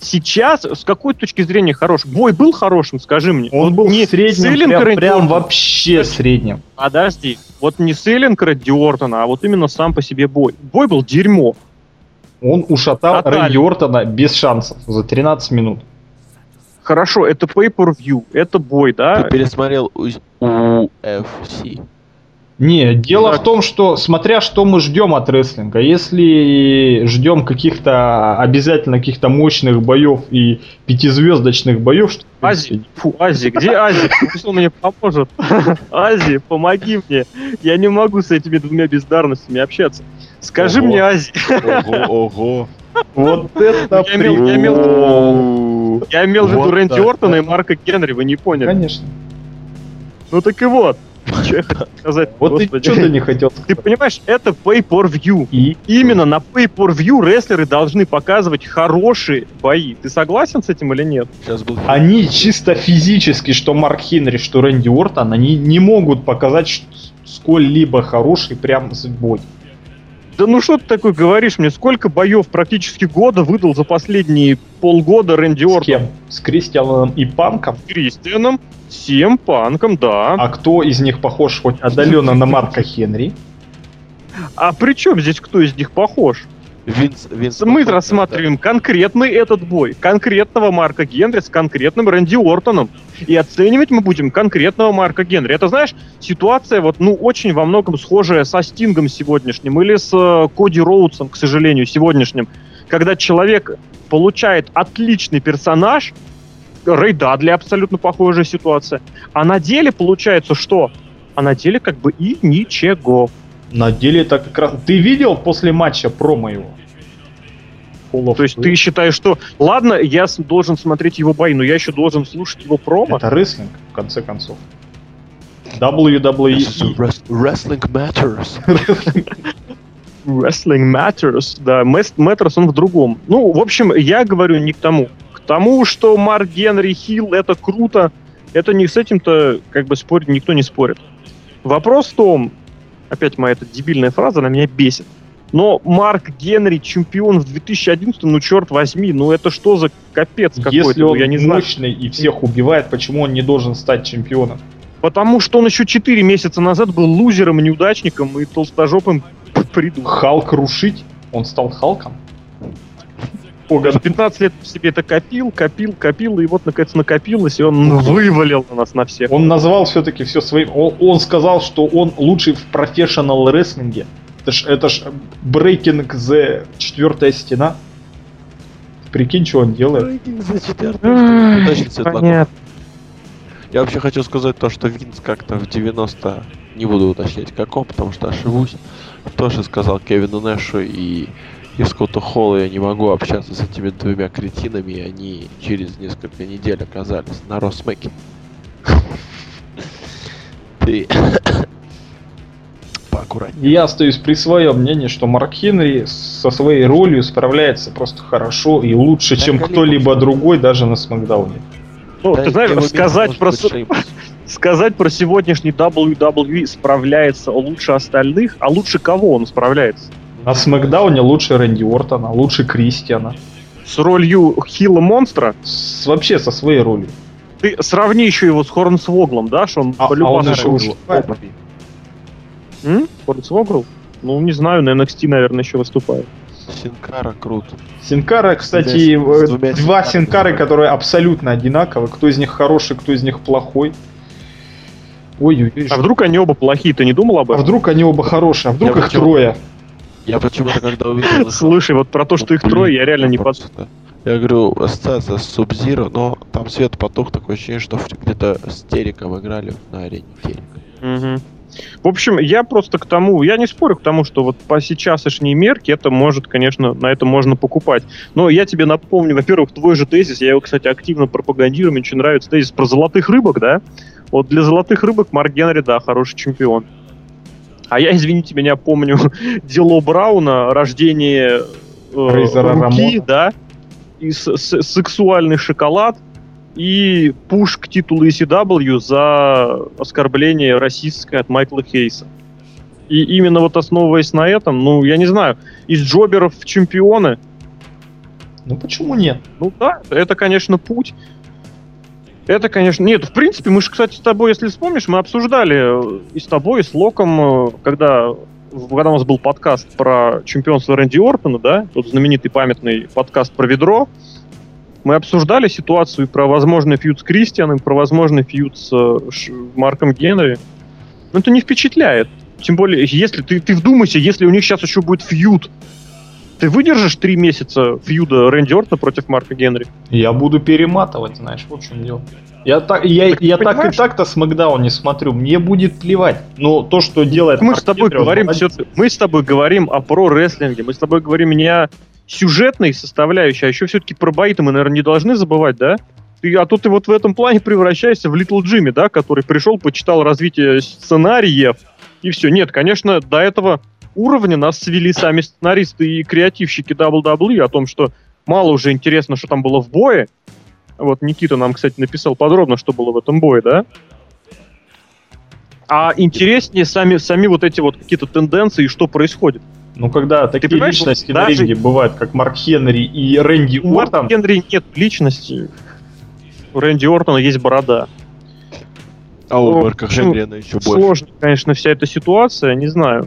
Сейчас, с какой точки зрения хорош? Бой был хорошим, скажи мне. Он Вот был не средним, Селлинг прям, прям вообще средним. Подожди, вот не Селлинг Рэдди Ортона, а вот именно сам по себе бой. Бой был дерьмо. Он ушатал Тотально. Рэнди Ортона без шансов за 13 минут. Хорошо, это pay-per-view, это бой, да? Ты пересмотрел UFC. Не, дело Так. в том, что смотря что мы ждем от рестлинга, если ждем каких-то обязательно каких-то мощных боев и пятизвездочных боев, что Ази, фу, Ази, где Ази? Пусть он мне поможет. Ази, помоги мне. Я не могу с этими двумя бездарностями общаться. Скажи Ого. мне, Ази. Ого, ого. вот это Я имел- я имел-. Я имел в виду Рэнди Ортона и Марка Генри, вы не поняли. Конечно. Ну так и вот. Хотел сказать? Вот господи. ты что-то не хотел Ты понимаешь, это pay-per-view. И Именно на pay-per-view рестлеры должны показывать хорошие бои. Ты согласен с этим или нет? Сейчас был они чисто физически, что Марк Хенри, что Рэнди Ортон, они не могут показать сколь-либо хороший прям бой. Да ну что ты такое говоришь мне? Сколько боев практически года выдал за последние полгода Рэнди С кем? С Кристианом и Панком? С Кристианом, Сем Панком, да. А кто из них похож хоть отдаленно на Марка Хенри? А при чем здесь кто из них похож? Винс, Винс Мы рассматриваем конкретный этот бой. Конкретного Марка Генри с конкретным Рэнди Ортоном. И оценивать мы будем конкретного Марка Генри. Это, знаешь, ситуация вот, ну, очень во многом схожая со Стингом сегодняшним или с э, Коди Роудсом, к сожалению, сегодняшним. Когда человек получает отличный персонаж, Рэй Дадли абсолютно похожая ситуация. А на деле получается что? А на деле как бы и ничего. На деле это как раз... Ты видел после матча промо его? Hall of То есть ты считаешь, что ладно, я должен смотреть его бои, но я еще должен слушать его промо? Это рестлинг, в конце концов. WWE. wrest- Wrestling matters. Wrestling matters, да, matters он в другом. Ну, в общем, я говорю не к тому. К тому, что Марк Генри Хилл это круто, это не с этим-то как бы спорить никто не спорит. Вопрос в том, опять моя эта дебильная фраза, она меня бесит. Но Марк Генри чемпион в 2011, ну черт возьми, ну это что за капец какой-то, Если ну, он я не знаю. мощный и всех убивает, почему он не должен стать чемпионом? Потому что он еще 4 месяца назад был лузером, неудачником и толстожопым придурком. Халк рушить? Он стал Халком? Он 15 лет себе это копил, копил, копил, и вот наконец накопилось, и он вывалил на нас на всех. Он назвал все-таки все своим... Он, он сказал, что он лучший в профессионал рестлинге. Это ж, это ж Breaking the четвертая стена. Прикинь, что он делает. За четвертую. Точно Светлаков. Понятно. Я вообще хочу сказать то, что Винс как-то в 90 не буду уточнять каком, потому что ошибусь. Тоже сказал Кевину Нэшу и, и Скотту Холлу, я не могу общаться с этими двумя кретинами, и они через несколько недель оказались на Росмеке. Ты поаккуратнее. Я остаюсь при своем мнении, что Марк Хенри со своей ролью справляется просто хорошо и лучше, чем кто-либо другой, даже на Смакдауне. Ну, Да, ты знаешь, сказать про, сказать про сегодняшний WWE справляется лучше остальных, а лучше кого он справляется? На Смакдауне лучше Рэнди Ортона, лучше Кристиана. С ролью Хила Монстра? С- вообще со своей ролью. Ты сравни еще его с Хорнсвоглом, да, что он А- а полюбас он еще уже. М? Хорнсвогл? Ну, не знаю, на NXT, наверное, еще выступает. Синкара крут. Синкара, кстати, С э, двумя два. Синкары, которые абсолютно одинаковы. Кто из них хороший, кто из них плохой. Ой-ой-ой. А вдруг они оба плохие, ты не думал об А этом? вдруг они оба хорошие, а вдруг Я их почему- трое? Я почему-то, когда увидел... Слушай, вот про то, что их Ну, трое, я реально не под... Я говорю, ассоциация с Субзиро, но там свет потух, такое ощущение, что где-то с Териком играли на арене Терек. Мгм. В общем, я просто к тому, я не спорю к тому, что вот по сейчасшней мерке это может, конечно, на это можно покупать. Но я тебе напомню, во-первых, твой же тезис, я его, кстати, активно пропагандирую, мне очень нравится тезис про золотых рыбок, да? Вот для золотых рыбок Марк Генри, да, хороший чемпион. А я, извините меня, помню дело Брауна, рождение э, Рейзера руки, Рамона. да, и с- с- сексуальный шоколад, и пуш к титулу ECW за оскорбление расистское от Майкла Хейса. И именно вот основываясь на этом, ну, я не знаю, из джоберов в чемпионы, Ну почему нет? ну да, это, конечно, путь. Это, конечно, нет, в принципе, мы же, кстати, с тобой, если вспомнишь, мы обсуждали э, и с тобой, и с Локом, э, когда, когда у нас был подкаст про чемпионство Рэнди Ортона, да, тот знаменитый памятный подкаст про ведро, мы обсуждали ситуацию и про возможный фьюд с Кристианом, про возможный фьюд с э, Ш- Марком Генри. Ну, это не впечатляет. Тем более, если ты, ты вдумайся, если у них сейчас еще будет фьюд, ты выдержишь три месяца фьюда Рэнди Ортона против Марка Генри? Я буду перематывать, знаешь, вот в чем дело. Я так, я, Так я так и так-то Смакдаун не смотрю, мне будет плевать. Но то, что делает Мы Марк с тобой Генри, говорим все, мы с тобой говорим о про-рестлинге, мы с тобой говорим не о сюжетной составляющей, а еще все-таки про бои мы, наверное, не должны забывать, да? Ты, а тут ты вот в этом плане превращаешься в Литл Джимми, да, который пришел, почитал развитие сценариев, и все. Нет, конечно, до этого уровня нас свели сами сценаристы и креативщики WWE о том, что мало уже интересно, что там было в бое. Вот Никита нам, кстати, написал подробно, что было в этом бое, да? А интереснее сами, сами вот эти вот какие-то тенденции и что происходит. Ну, когда такие личности даже- на ринге бывают, как Марк Хенри и Рэнди У Марка Уортон, Генри нет личности. У Рэнди Ортона есть борода. А у Ну, Марка Хенри она еще больше. Сложно, конечно, вся эта ситуация, не знаю.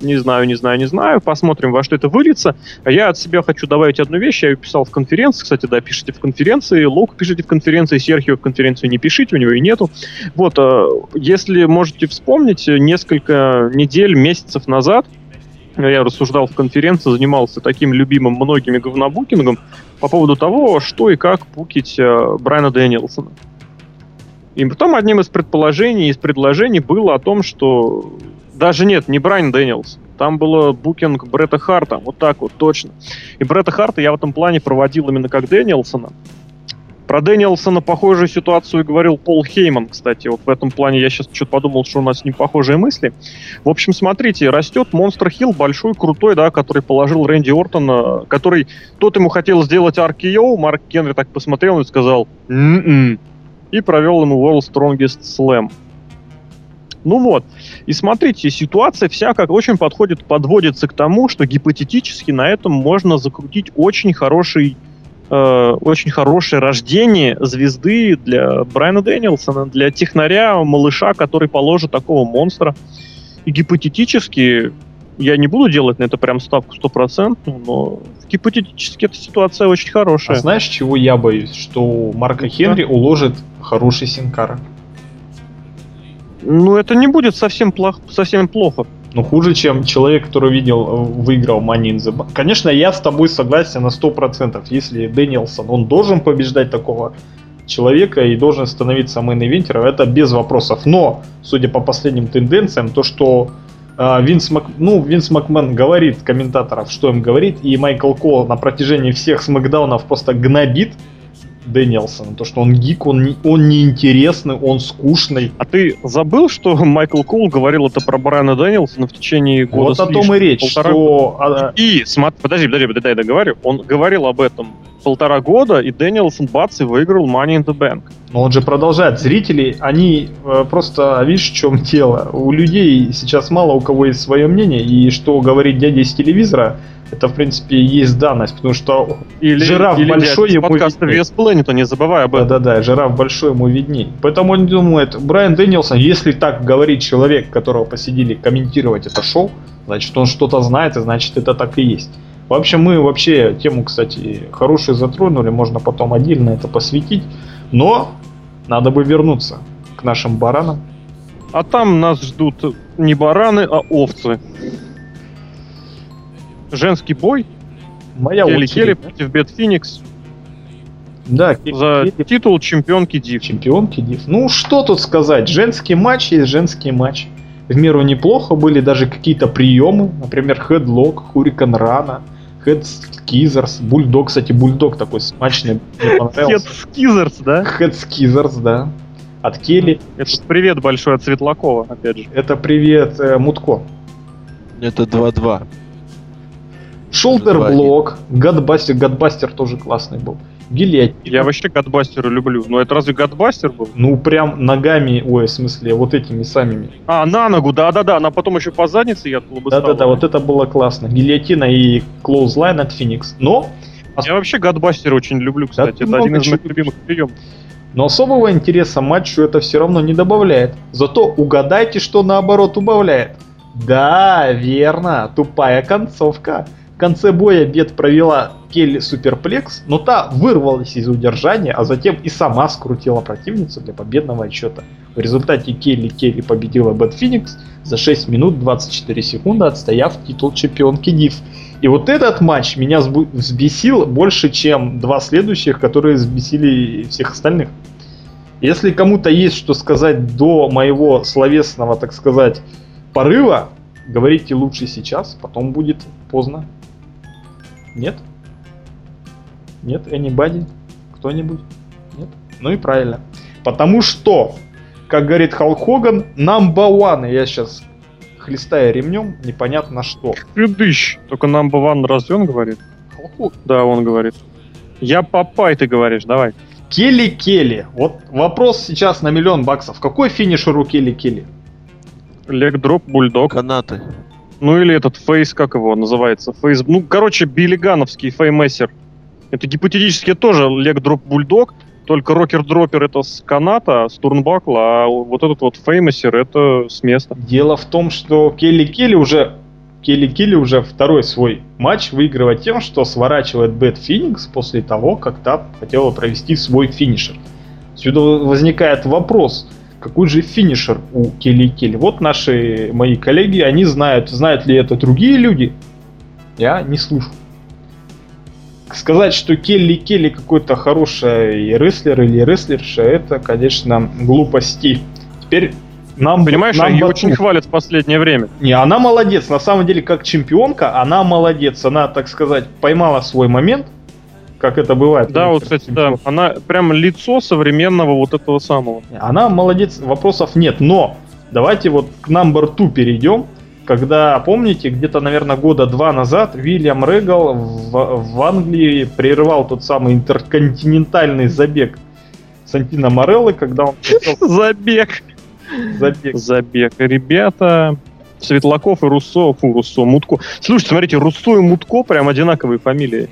Не знаю, не знаю, не знаю. Посмотрим, во что это выльется. А я от себя хочу добавить одну вещь. Я ее писал в конференции. Кстати, да, пишите в конференции. Лук пишите в конференции. Серхио в конференцию не пишите, у него и нету. Вот, э, если можете вспомнить, несколько недель, месяцев назад я рассуждал в конференции, занимался таким любимым многими говнобукингом по поводу того, что и как букить э, Брайана Дэниелсона. И потом одним из предположений, из предложений было о том, что даже нет, не Брайан Дэниелс, там было booking Бретта Харта, вот так вот, точно. И Бретта Харта я в этом плане проводил именно как Дэниелсона. Про Дэниелсона похожую ситуацию говорил Пол Хейман, кстати. Вот в этом плане я сейчас что-то подумал, что у нас с ним похожие мысли. В общем, смотрите, растет monster heel, большой, крутой, да, который положил Рэнди Ортона, который... Тот ему хотел сделать RKO, Марк Генри так посмотрел и сказал «М-м», и провел ему World Strongest Slam. Ну вот. И смотрите, ситуация вся как очень подходит, подводится к тому, что гипотетически на этом можно закрутить очень хороший э, очень хорошее рождение звезды для Брайана Дэниелсона, для технаря, малыша, который положит такого монстра. И гипотетически, я не буду делать на это прям ставку стопроцентную, но гипотетически эта ситуация очень А хорошая. знаешь, чего я боюсь? Что Марка Хенри уложит хороший Син Кара. Ну, это не будет совсем, плох, совсем плохо. Ну, хуже, чем человек, который видел, э, выиграл Money in the Bank. Конечно, я с тобой согласен на 100%. Если Дэниелсон, он должен побеждать такого человека и должен становиться main-eventer ом, это без вопросов. Но, судя по последним тенденциям, то, что э, Винс, Мак... ну, Винс Макмен говорит комментаторов, что им говорит, и Майкл Кол на протяжении всех смакдаунов просто гнобит Дэниелсона. То, что он гик, он, не- он неинтересный, он скучный. А ты забыл, что Майкл Кул говорил это про Брайана Дэниелсона в течение года Вот о том и речь, полтора что... а, И, смотри, подожди, подожди, подожди, дай договорю. Он говорил об этом полтора года, и Дэниелсон бац и выиграл Money in the Bank. Но он же продолжает. Зрители, они э, просто, видишь, в чем дело. У людей сейчас мало у кого есть свое мнение, и что говорит дядя из телевизора, это, в принципе, есть данность, потому что Или, Жираф или большой, ему подкаста виднее. Вес Planet, не забывай об этом. да-да-да, жираф большой ему видней. Поэтому он думает, Брайан Дэнилсон, если так говорит человек, которого посидели комментировать это шоу, значит, он что-то знает, и значит, это так и есть. В общем, мы вообще тему, кстати, хорошую затронули, можно потом отдельно это посвятить, но надо бы вернуться к нашим баранам. А там нас ждут не бараны, а овцы. Женский бой. Моя Келли Келли очередь. против Бет Феникс Да, за Келли- титул чемпионки Див. чемпионки Див. Ну, что тут сказать? Женский матч есть женский матч. В меру неплохо были даже какие-то приемы. Например, headlock, hurricanrana, head scissors, бульдог, кстати, бульдог такой смачный. Мне Head понравился. Scissors, да? Head scissors, да. От Келли. Это привет большой от Светлакова, опять же. Это привет э, Мутко. Это 2-2. Shoulder block, gutbuster, gutbuster тоже классный был. Гильотина. Я вообще gutbuster а люблю. Но это разве gutbuster был? Ну, прям ногами, ой, в смысле, вот этими самими. А, на ногу, да-да-да. Она потом еще по заднице я бы Да-да-да, вот это было классно. Гильотина и clothesline от Феникс. Но, Я вообще gutbuster а очень люблю, кстати. ты это один из моих любимых приемов. но особого интереса матчу это все равно не добавляет. Зато угадайте, что наоборот убавляет. Да, верно, тупая концовка. Конце боя Бет провела Келли суперплекс, но та вырвалась из удержания, а затем и сама скрутила противницу для победного отчета. В результате Келли Келли победила Бет Феникс за 6 минут 24 секунды, отстояв титул чемпионки Див. И вот этот матч меня взбесил больше, чем два следующих, которые взбесили всех остальных. Если кому-то есть что сказать до моего словесного, так сказать, порыва, говорите лучше сейчас, потом будет поздно. Нет? Нет? Anybody? Кто-нибудь? Нет? Ну и правильно. Потому что, как говорит Халк Хоган, number one, я сейчас хлестая ремнем, непонятно что. Предыщ. Только number one разве он говорит? Халк Хоган. Да, он говорит. Я Папай, ты говоришь, давай. Келли Келли. Вот вопрос сейчас на миллион баксов. Какой финишер у Келли Келли? Leg drop, бульдог. Канаты. Ну или этот face, как его называется? Face. Ну, короче, биллигановский Fameasser. Это гипотетически тоже leg drop бульдог, только rocker dropper это с каната, с turnbuckle а, а вот этот вот Fameasser это с места. Дело в том, что Келли Келли уже Келли Келли уже второй свой матч выигрывает тем, что сворачивает Бэт Феникс после того, как та хотела провести свой finisher. Сюда возникает вопрос, какой же финишер у Келли Келли? Вот наши мои коллеги, они знают, знают ли это другие люди? Я не слышу. Сказать, что Келли Келли какой-то хороший рестлер или рестлерша, это, конечно, глупости. Теперь нам Понимаешь, нам ее бы- очень хвалят в последнее время. не, она молодец. На самом деле, как чемпионка, она молодец. Она, так сказать, поймала свой момент, как это бывает. Да, вот, кстати, да. Она прям лицо современного вот этого самого. Она молодец, вопросов нет. Но давайте вот к number two перейдем. Когда, помните, где-то, наверное, года два назад Вильям Регал в, в Англии прервал тот самый интерконтинентальный забег Сантино Мореллы, когда он Забег. забег. Забег. Ребята, Светлаков и Руссо, фу, Руссо, Мутко. Слушайте, смотрите, Руссо и Мутко прям одинаковые фамилии.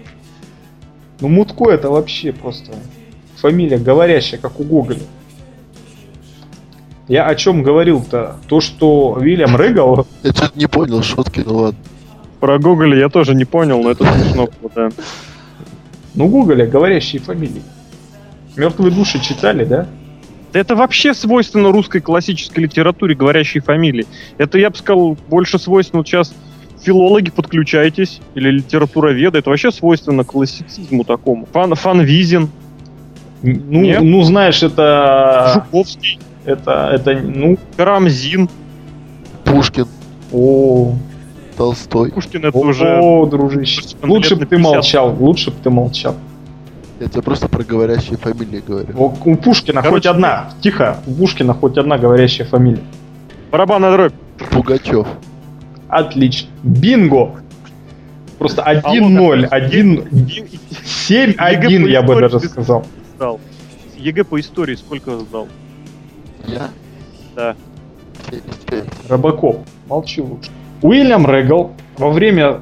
Ну, Мутко это вообще просто фамилия говорящая, как у Гоголя. Я о чем говорил-то? То, что Вильям Регал, Я что-то не понял шутки, ну ладно. Про Гоголя я тоже не понял, но это смешно было, да. ну, Гоголя говорящие фамилии. Мертвые души читали, да? Да это вообще свойственно русской классической литературе, говорящей фамилии. Это, я бы сказал, больше свойственно вот сейчас филологи подключайтесь, или литературоведы. Это вообще свойственно классицизму такому. Фан, Фанвизин, Ну, Нет? ну знаешь, это, Жуковский, это, это, ну, Карамзин. Пушкин, о, Толстой. Пушкин это о, уже... о, дружище. Лучше бы ты 50. молчал, лучше бы ты молчал. Я тебе просто про говорящие фамилии говорю. У, у Пушкина хоть Короче, одна, тихо, у Пушкина хоть одна говорящая фамилия. Барабанная дробь. Пугачев. Отлично. Бинго! Просто Алло, 1-0, какой- 1, Е- 7-1, я бы даже сказал. сдал. ЕГЭ по истории сколько сдал? Я? Да. 75. Робокоп. Молчи лучше. Уильям Регал во время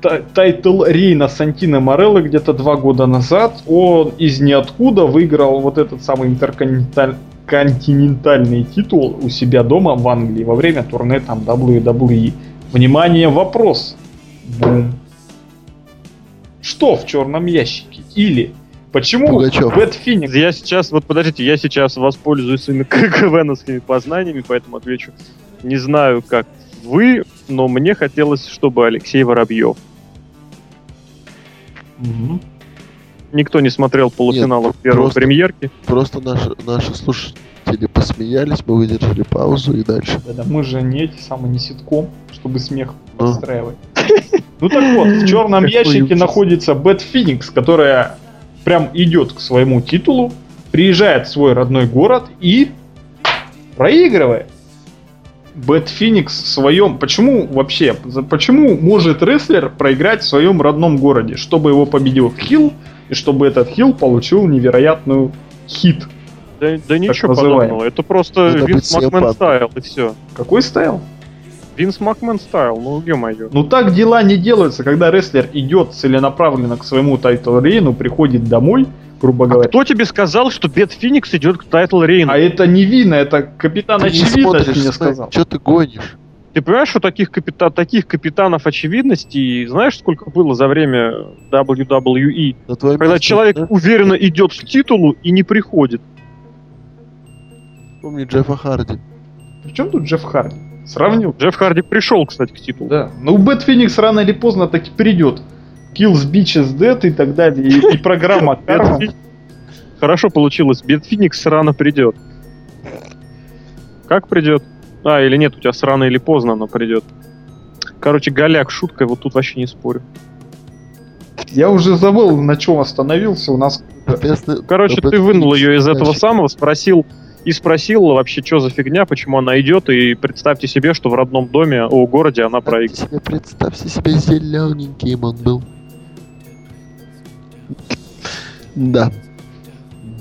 та- title reign а Сантино Мореллы где-то два года назад, он из ниоткуда выиграл вот этот самый интерконтиненталь- континентальный титул у себя дома в Англии во время турне там WWE. Внимание, вопрос. Бум. Что в черном ящике? Или почему Пугачев. Бэт Феникс Я сейчас, вот подождите, я сейчас воспользуюсь своими КВНовскими познаниями, поэтому отвечу. Не знаю, как вы, но мне хотелось, чтобы Алексей Воробьев. Мгм. Никто не смотрел полуфиналов Нет, первой просто- премьерки. Просто наши, наши слушатели посмеялись, мы выдержали паузу и дальше. Да-да, мы же не эти самые, не ситком, чтобы смех Ну. подстраивать. Ну так вот, в черном ящике находится Бэт Феникс, которая прям идет к своему титулу, приезжает в свой родной город и проигрывает. Бэт Феникс в своем... Почему вообще? Почему может рестлер проиграть в своем родном городе? Чтобы его победил heel, и чтобы этот heel получил невероятную heat. Да, да ничего подобного. Это просто Надо Винс Макмен style, и все. Какой style? Винс Макмен style, ну ё-моё. Ну так дела не делаются, когда рестлер идет целенаправленно к своему title reign у, приходит домой, грубо А говоря. кто тебе сказал, что Бет Феникс идет к title reign у? А это не видно, это капитан Ты не очевидность смотришь, мне сказал. что ты гонишь? Ты понимаешь, что таких, капита- таких капитанов очевидности, знаешь, сколько было за время WWE? Твоем Когда месте, человек да? уверенно идет к титулу и не приходит. Помни Джеффа Харди. Причем тут Джефф Харди? Сравнил. Джефф Харди пришел, кстати, к титулу. Да. Ну, Бэт Феникс рано или поздно таки придет. Kills Bitches Dead и так далее. И, и программа Карма. Хорошо получилось. Бет Феникс рано придет. Как придет? А, или нет, у тебя с рано или поздно оно придет. Короче, голяк, шутка, вот тут вообще не спорю. Я уже забыл, на чем остановился. У нас Короче, ты вынул ее из этого самого, спросил и спросил вообще, что за фигня, почему она идет, и представьте себе, что в родном доме, о городе она проигрывает. себе, представьте себе, зелененьким он был. Да.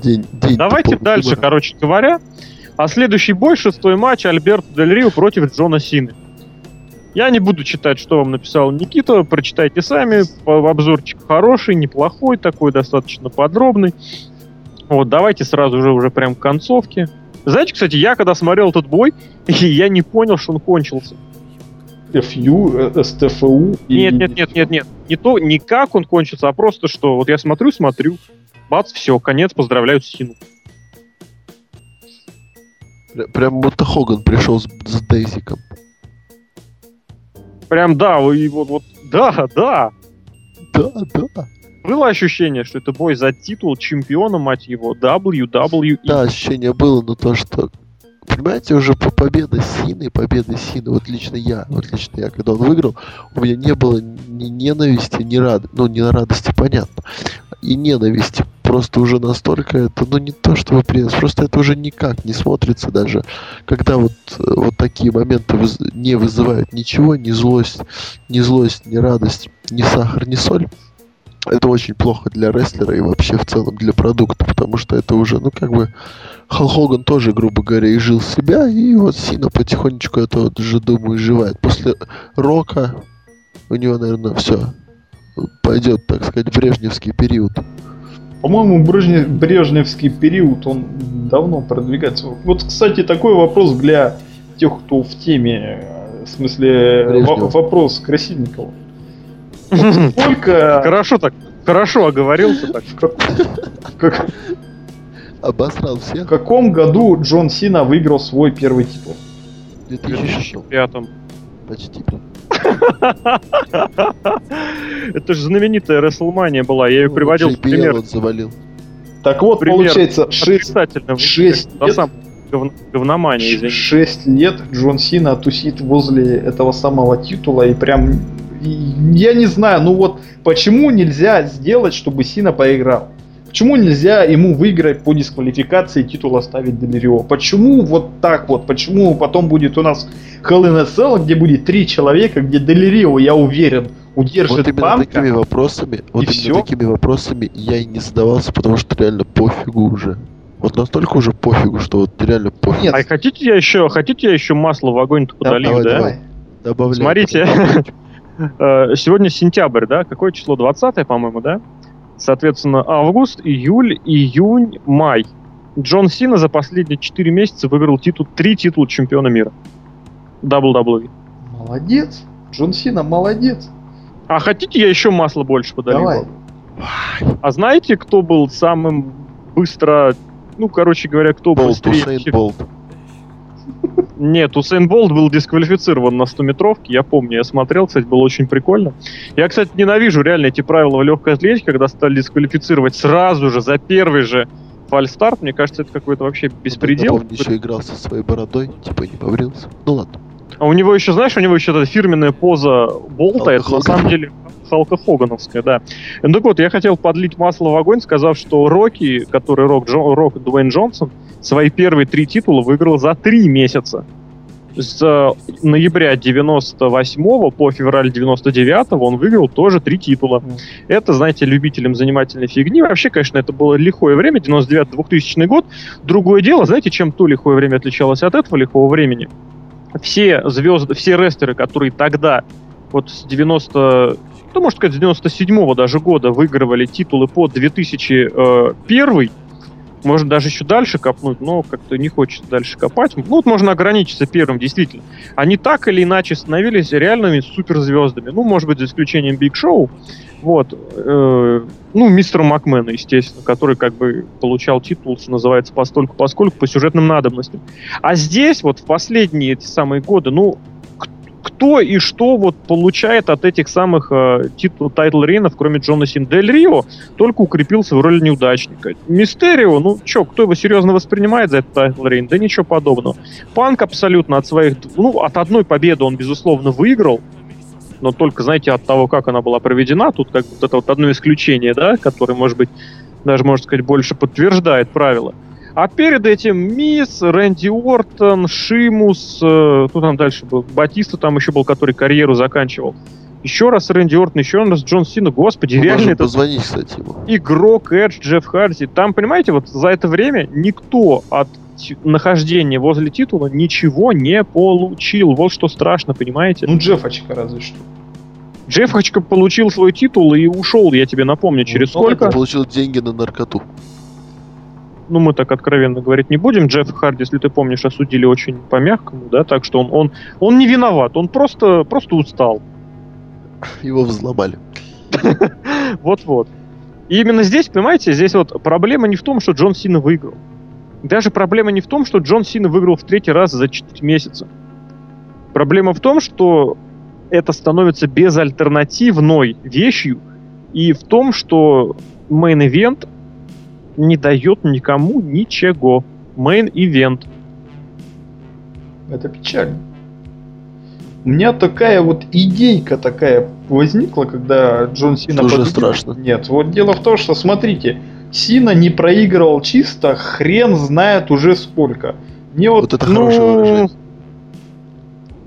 День, день Давайте дальше, короче говоря. А следующий бой, шестой матч, Альберт Дель Рио против Джона Сины. Я не буду читать, что вам написал Никита, прочитайте сами. Обзорчик хороший, неплохой, такой достаточно подробный. Вот, давайте сразу же уже прям к концовке. Знаете, кстати, я когда смотрел этот бой, я не понял, что он кончился. FU, э, СТФУ и... Нет, нет, нет, нет, нет. Не то, не как он кончится, а просто, что вот я смотрю, смотрю, бац, все, конец, поздравляю Сину. Пря- Прям будто Хоган пришел с, с Дейзиком. Прям да, и вот, вот, да, да. Да, да. Было ощущение, что это бой за титул чемпиона, мать его, WWE. Да, ощущение было, но то, что... Понимаете, уже по победа Сины, победа Сины, вот лично я, вот лично я, когда он выиграл, у меня не было ни ненависти, ни рад, ну, не радости, понятно, и ненависти. Просто уже настолько это, ну, не то, чтобы приятно, просто это уже никак не смотрится даже, когда вот, э, вот такие моменты выз- не вызывают ничего, ни злость, ни злость, ни радость, ни сахар, ни соль. Это очень плохо для рестлера и вообще в целом для продукта, потому что это уже, ну, как бы, Халл Хоган тоже, грубо говоря, изжил себя, и вот Сина потихонечку это вот уже, думаю, изживает. После Рока у него, наверное, все пойдет, так сказать, брежневский период. По-моему, Брежнев- Брежневский период, он давно продвигается. Вот, кстати, такой вопрос для тех, кто в теме. э, В смысле, во- вопрос к Красильникову. Сколько... Хорошо так, хорошо оговорился так. В, как- в Обосрал в всех. каком году Джон Сина выиграл свой первый титул? В В 2006 2005 почти. Это же знаменитая Рестлмания была, я ее Ну, приводил в пример. завалил. Так вот, Пример получается, 6, Отрицательно. шесть Та лет. сам говн- говномания, извините. 6 лет Джон Сина тусит возле этого самого титула и прям... Я не знаю, ну вот почему нельзя сделать, чтобы Сина поиграл? Почему нельзя ему выиграть по дисквалификации и титул оставить Делирио? Почему вот так вот? Почему потом будет у нас Hell in a Cell, где будет три человека, где Делирио, я уверен, удержит Вот именно банка? такими вопросами, вот всё? такими вопросами я и не задавался, потому что реально пофигу уже. Вот настолько уже пофигу, что вот реально пофигу. Нет, А хотите я еще, хотите я еще масло в огонь-то подолью, давай, да? давай. Добавляй. Смотрите. Э, Сегодня сентябрь, да? Какое число? 20 по-моему, да? Соответственно, август, июль, июнь, май. Джон Сина за последние 4 месяца выиграл титул, 3 титула чемпиона мира. WWE. Молодец. Джон Сина молодец. А хотите я еще масло больше подолью? Давай. А знаете, кто был самым быстро... Ну, короче говоря, кто Болт, быстрее... Болт. Нет, Усейн Болт был дисквалифицирован на 100-метровке, я помню, я смотрел, кстати, было очень прикольно. Я, кстати, ненавижу реально эти правила в легкой атлетике, когда стали дисквалифицировать сразу же, за первый же фальстарт, мне кажется, это какой-то вообще беспредел. Он, еще играл со своей бородой, типа не побрился. Ну ладно. А у него еще, знаешь, у него еще эта фирменная поза Болта, это на самом деле Халка Хогановская, да. Ну так вот, я хотел подлить масло в огонь, сказав, что Рокки, который Рок, Джо- Рок Дуэйн Джонсон, свои первые три титула выиграл за три месяца. С ноября 98 по февраль 99 он выиграл тоже три титула. Мгм. Это, знаете, любителям занимательной фигни. Вообще, конечно, это было лихое время, 99-2000 год. Другое дело, знаете, чем то лихое время отличалось от этого лихого времени? Все звезды, все рестлеры, которые тогда, вот с 90, ну, можно сказать, с 97 даже года выигрывали титулы по 2001, можно даже еще дальше копнуть, но как-то не хочется дальше копать. Ну, вот можно ограничиться первым, действительно. Они так или иначе становились реальными суперзвездами. Ну, может быть, за исключением Биг Шоу. Вот. э, ну, мистера Макмена, естественно, который как бы получал титул, что называется, постольку поскольку по сюжетным надобностям. А здесь вот в последние эти самые годы, ну, кто и что вот получает от этих самых э, титул title reign ов, кроме Джона Сины. Дель Рио, только укрепился в роли неудачника. Мистерио, ну чё, кто его серьезно воспринимает за этот title reign? Да ничего подобного. Панк абсолютно от своих, ну, от одной победы он, безусловно, выиграл. но только, знаете, от того, как она была проведена, тут как вот это вот одно исключение, да, которое, может быть, даже, можно сказать, больше подтверждает правила. А перед этим Мисс, Рэнди Уортон, Шимус, э, кто там дальше был? Батиста там еще был, который карьеру заканчивал. Еще раз Рэнди Уортон, еще раз Джон Сина. Господи, Мы реально это позвонить, кстати, ему. игрок Эдж, Джефф Харди. Там, понимаете, вот за это время никто от нахождения возле титула ничего не получил. Вот что страшно, понимаете? Ну, Джеффочка разве что. Джеффочка получил свой титул и ушел, я тебе напомню, через Ну, сколько? Он получил деньги на наркоту. Ну, мы так откровенно говорить не будем. Джефф Харди, если ты помнишь, осудили очень по-мягкому, да, так что он, он, он не виноват, он просто, просто устал. Его взломали. Вот-вот. И именно здесь, понимаете, здесь вот проблема не в том, что Джон Сина выиграл. Даже проблема не в том, что Джон Сина выиграл в третий раз за 4 месяца. Проблема в том, что это становится безальтернативной вещью, и в том, что main event не дает никому ничего. Main event. Это печально. У меня такая вот идейка такая возникла, когда Джон Сина Тоже победил. страшно. Нет, вот дело в том, что смотрите, Сина не проигрывал чисто, хрен знает уже сколько. Мне вот, Вот это ну, хорошее выражение.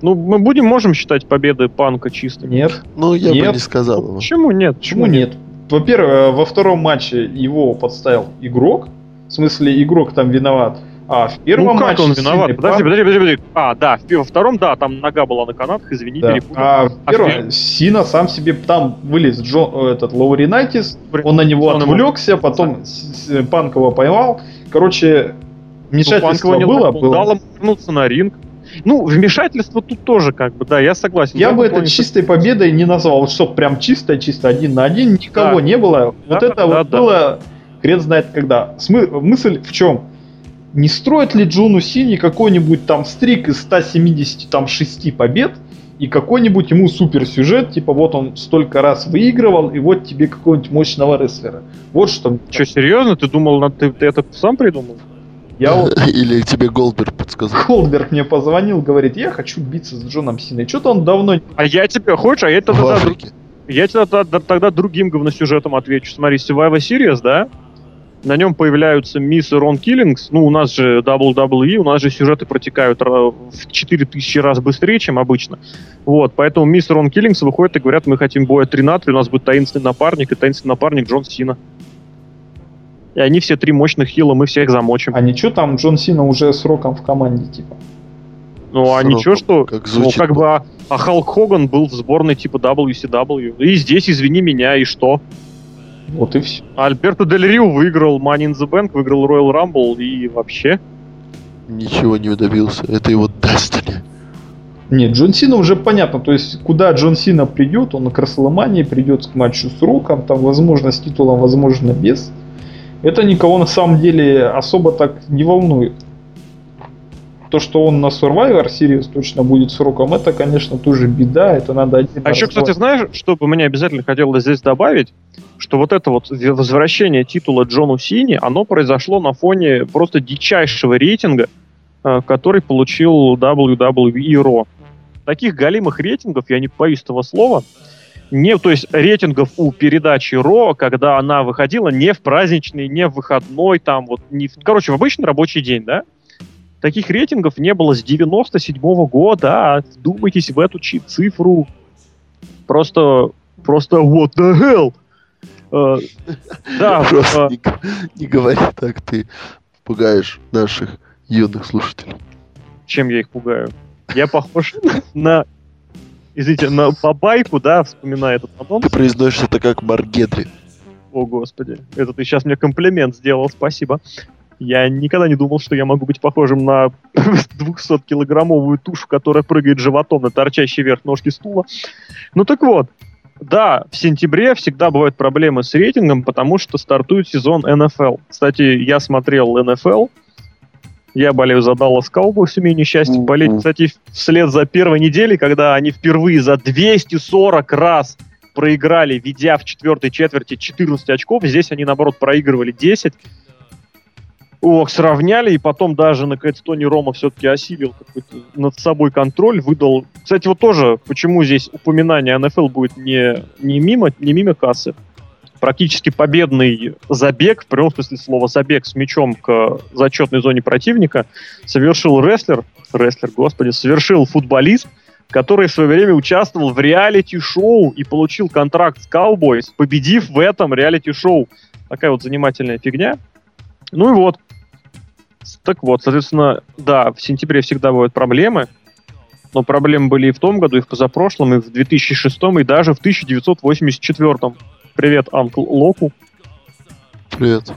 Ну, мы будем, можем считать победы Панка чистыми. нет. Ну, я Нет. бы не сказал его. Почему нет? Почему нет? Во-первых, э, во втором матче его подставил игрок. В смысле, игрок там виноват. А в первом ну как матче он виноват? Подожди, подожди, подожди, подожди. А, да, во втором, да, там нога была на канатах, извини, Да. перепутал. А в А первом Сина сам себе там вылез Джон, э, этот Лауринайтис, он на него он отвлекся, потом с- с- Панкова поймал. Короче, Ну, вмешательство не было, было. дал ему вернуться на ринг. Ну, вмешательство тут тоже, как бы, да, я согласен. Я В бы это чистой победой не назвал, чтоб прям чисто, чисто один на один, никого Да. не было. Вот Да, это да, вот да. было, хрен знает когда. Смы- мысль в чем? Не строит ли Джону Сини какой-нибудь там стрик из 176 побед и какой-нибудь ему суперсюжет, типа вот он столько раз выигрывал, и вот тебе какого-нибудь мощного рестлера. Вот что. Че, серьезно? Ты думал, ты, ты это сам придумал? Я вот Или тебе Голдберг подсказал. Холдберг мне позвонил, говорит, я хочу биться с Джоном Синой. Что-то он давно А я тебе, хочешь, а я В тогда, Африке. я тебе тогда, тогда другим говносюжетом отвечу. Смотри, Survivor Series, да? На нем появляются Мисс и Рон Киллингс. Ну, у нас же WWE, у нас же сюжеты протекают в 4000 раз быстрее, чем обычно. Вот, поэтому Мисс и Рон Киллингс выходят и говорят, мы хотим боя 3 на 3, у нас будет таинственный напарник, и таинственный напарник Джон Сина. И они все три мощных хила, мы всех замочим. А ничего там Джон Сина уже сроком в команде, типа. Ну, а Сроком, ничего, что... как ну, звучит. как бы, а, а Халк Хоган был в сборной типа WCW. И здесь, извини меня, и что? Вот и все. Альберто Дель Рио выиграл Money in the Bank, выиграл Royal Rumble и вообще. Ничего не добился. Это его Destiny. Нет, Джон Сина уже понятно. То есть, куда Джон Сина придет, он к Расселмании придет к матчу с Роком, там, возможно, с титулом, возможно, без. Это никого на самом деле особо так не волнует. То, что он на Survivor Series точно будет с Роком, это, конечно, тоже беда. Это надо отдельно А еще, кстати, знаешь, что бы мне обязательно хотелось здесь добавить, что вот это вот возвращение титула Джону Сини, оно произошло на фоне просто дичайшего рейтинга, э, который получил WWE Raw. Таких галимых рейтингов, я не боюсь этого слова, не, то есть рейтингов у передачи Ро, когда она выходила не в праздничный, не в выходной, там вот, не короче, в обычный рабочий день, да? Таких рейтингов не было с 97 года, а вдумайтесь в эту цифру. Просто, просто what the hell? Э, да, Просто э, не говори так, ты пугаешь наших юных слушателей. чем я их пугаю? Я похож на, извините, на бабайку, да, вспоминая этот мадон. Ты произносишь это как Маргедри. О, господи. Это ты сейчас мне комплимент сделал, спасибо. Я никогда не думал, что я могу быть похожим на 200-килограммовую тушу, которая прыгает животом на торчащий вверх ножки стула. Ну так вот, да, в сентябре всегда бывают проблемы с рейтингом, потому что стартует сезон НФЛ. Кстати, я смотрел НФЛ, я болею за Даллас Cowboys, имею несчастье Мгм. болеть, кстати, вслед за первой неделей, когда они впервые за 240 раз проиграли, ведя в четвертой четверти 14 очков. Здесь они, наоборот, проигрывали 10. Ох, сравняли, и потом даже, наконец, Тони Рома все-таки осилил какой-то над собой контроль, выдал... Кстати, вот тоже, почему здесь упоминание НФЛ будет не, не, мимо, не мимо кассы, практически победный забег, в прямом смысле слова забег с мячом к зачетной зоне противника, совершил рестлер, рестлер, господи, совершил футболист, который в свое время участвовал в реалити-шоу и получил контракт с Cowboys, победив в этом реалити-шоу. Такая вот занимательная фигня. Ну и вот. Так вот, соответственно, да, в сентябре всегда бывают проблемы, но проблемы были и в том году, и в позапрошлом, и в 2006, и даже в 1984. Привет, Анкл Локу. Привет.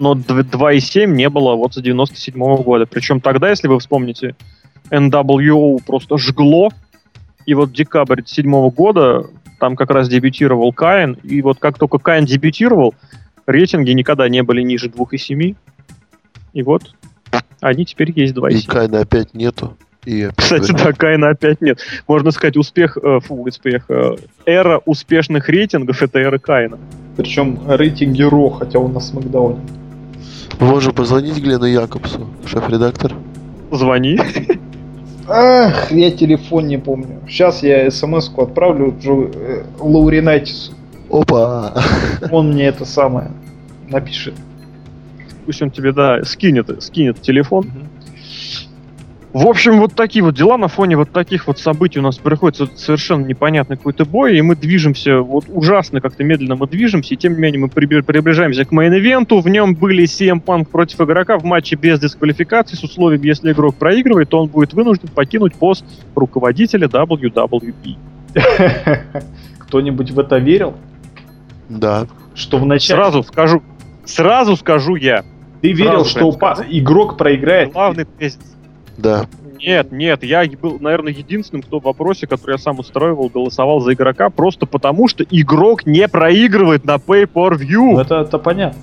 Но 2.7 не было вот с 97 года. Причем тогда, если вы вспомните, NWO просто жгло. И вот декабрь 2007 года там как раз дебютировал Каин. И вот как только Каин дебютировал, рейтинги никогда не были ниже 2,7. И вот они теперь есть 2,7. И Кайна опять нету. И Кстати, да, Кайна опять нет. Можно сказать, успех, э, фу, успех, э, эра успешных рейтингов это эра Кайна. Причем рейтинги Ро, хотя он на Смакдауне. Можно позвонить Глену Якобсу, шеф-редактор. Звони. Ах, я телефон не помню. Сейчас я смс-ку отправлю Джо, э, Лауринайтису. Опа! Он мне это самое напишет. Пусть он тебе, да, скинет, скинет телефон. В общем, вот такие вот дела на фоне вот таких вот событий у нас приходится совершенно непонятный какой-то бой, и мы движемся, вот ужасно как-то медленно мы движемся, и тем не менее мы приближаемся к мейн-ивенту, в нем были CM Punk против игрока в матче без дисквалификации с условием, если игрок проигрывает, то он будет вынужден покинуть пост руководителя WWE. Кто-нибудь в это верил? Да. Что в начале Сразу скажу, сразу скажу я, ты верил, что игрок проиграет? главный тезис. Да. Нет, нет, я был, наверное, единственным, кто в вопросе, который я сам устраивал, голосовал за игрока, просто потому что игрок не проигрывает на Pay-Per-View. Ну, это, это понятно.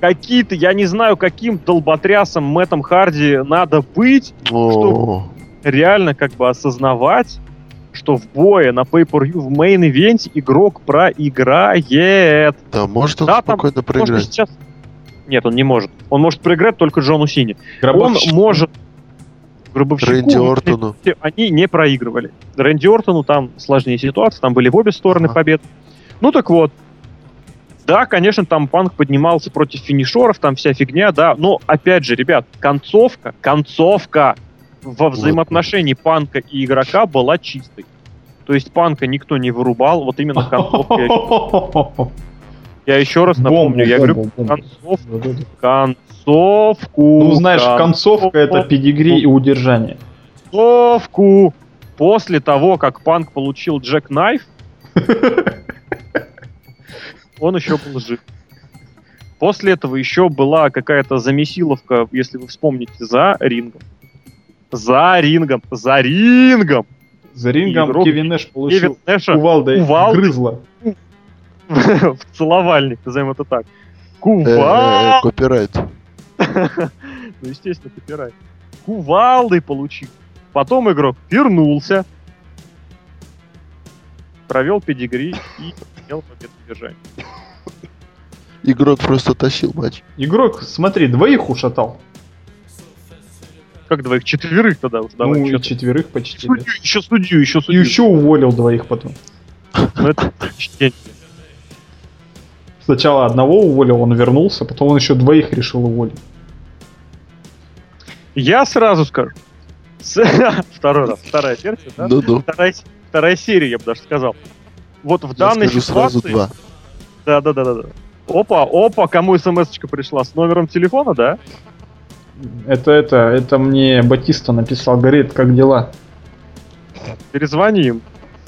Какие-то, я не знаю, каким долботрясом Мэттом Харди надо быть, О, реально как бы осознавать, что в бое на Pay-Per-View в main event е игрок проиграет. да, может он Да, спокойно проиграть. сейчас... Нет, он не может. Он может проиграть только Джону. Гробовщик. Он может Гробовщику, Рэнди Ортону. они не проигрывали. Рэнди Ортону там сложнее ситуация, там были в обе стороны Ага. побед. Ну так вот. Да, конечно, там Панк поднимался против финишеров, там вся фигня, да. Но, опять же, ребят, концовка, концовка во взаимоотношении Панка и игрока была чистой. То есть Панка никто не вырубал, вот именно концовка. я- еще раз напомню, я говорю концовку, концовку. Ну, знаешь, концовка это педигри и удержание. концовку. После того, как Панк получил Джек Найф, он еще был жив. После этого еще была какая-то замесиловка, если вы вспомните, за рингом. За рингом, за рингом! За рингом Игрок Кевин Нэш получил Кевин Нэша кувалдой кувалдой. грызла. в целовальник, назовем это так. Э, э, Кувал! Копирайт. Ну, естественно, копирайт. Кувалдой получил. Потом игрок вернулся, провел педигри и имел победу держания. Игрок просто тащил матч. Игрок, смотри, двоих ушатал. Как двоих? Четверых тогда уже. Давай, ну, и четверых почти. Судью, еще судью, еще И судью. еще уволил двоих потом. Ну, это чтение. Сначала одного уволил, он вернулся, потом он еще двоих решил уволить. Я сразу скажу. Второй раз, вторая версия, да? Ну-ну. Вторая, вторая серия, я бы даже сказал. Вот в Я данной скажу сразу ситуации... два. Да, да, да, да, да. Опа, опа, кому смс-очка пришла? С номером телефона, да? Это, это, это мне Батиста написал, говорит, как дела? Перезвони им.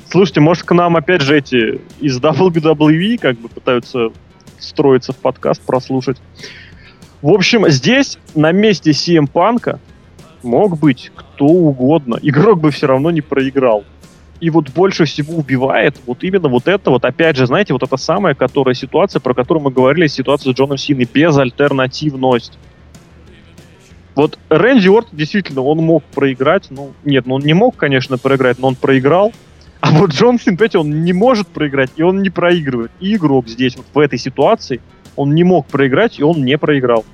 Слушайте, может к нам опять же эти из WWE как бы пытаются встроиться в подкаст, прослушать. В общем, здесь на месте CM Панка мог быть кто угодно. Игрок бы все равно не проиграл. И вот больше всего убивает вот именно вот это вот, опять же, знаете, вот эта самая, которая ситуация, про которую мы говорили, ситуация с Джоном Синой, безальтернативность. Вот Рэнди Орт действительно, он мог проиграть, ну, нет, ну он не мог, конечно, проиграть, но он проиграл. А вот Джон Син, понимаете, он не может проиграть, и он не проигрывает. И игрок здесь, вот в этой ситуации, он не мог проиграть, и он не проиграл.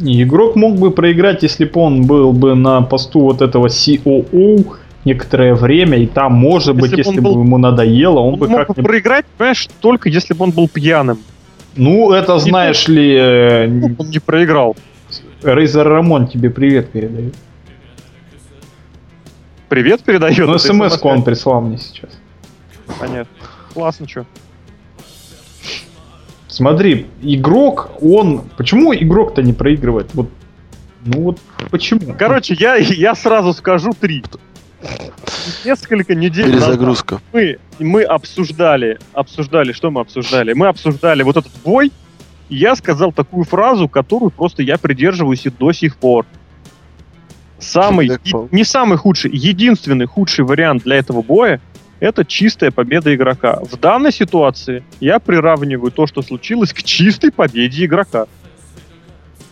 Игрок мог бы проиграть, если бы он был бы на посту вот этого COO некоторое время, и там, может быть, Если бы он если бы был- ему надоело, он, Он бы мог бы как-нибудь... проиграть, понимаешь, только если бы он был пьяным. Ну, это, знаешь ли, э, Он не проиграл. Рейзер Рамон тебе привет передает. Привет передает. Ну, смс он прислал мне сейчас. Понятно. Классно, что. Смотри, игрок, он... Почему игрок-то не проигрывает? Вот, ну вот почему? Короче, я, я сразу скажу три. Несколько недель назад Перезагрузка. мы, мы обсуждали, обсуждали, что мы обсуждали? Мы обсуждали вот этот бой, и я сказал такую фразу, которую просто я придерживаюсь и до сих пор. Самый, не самый худший, единственный худший вариант для этого боя это чистая победа игрока. В данной ситуации я приравниваю то, что случилось, к чистой победе игрока.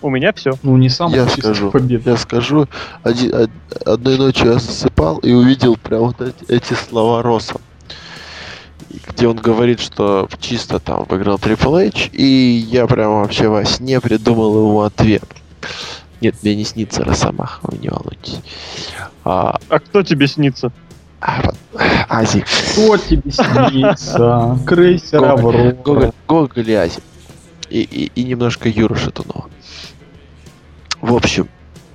У меня все. Ну, не сам Я скажу. победа. Я скажу, один- од- одной ночью я засыпал и увидел прям вот эти, эти слова Роса. Где он говорит, что чисто там выиграл Triple H, и я прям вообще во сне придумал ему ответ. Нет, мне не снится Росомаха, вы не волнуйтесь. А, А кто тебе снится? а, вот, Ази. Кто тебе снится? Крейсер Аврора. Гоголь, Гоголь и Ази. И, и, и немножко Юра Шатунова. В общем,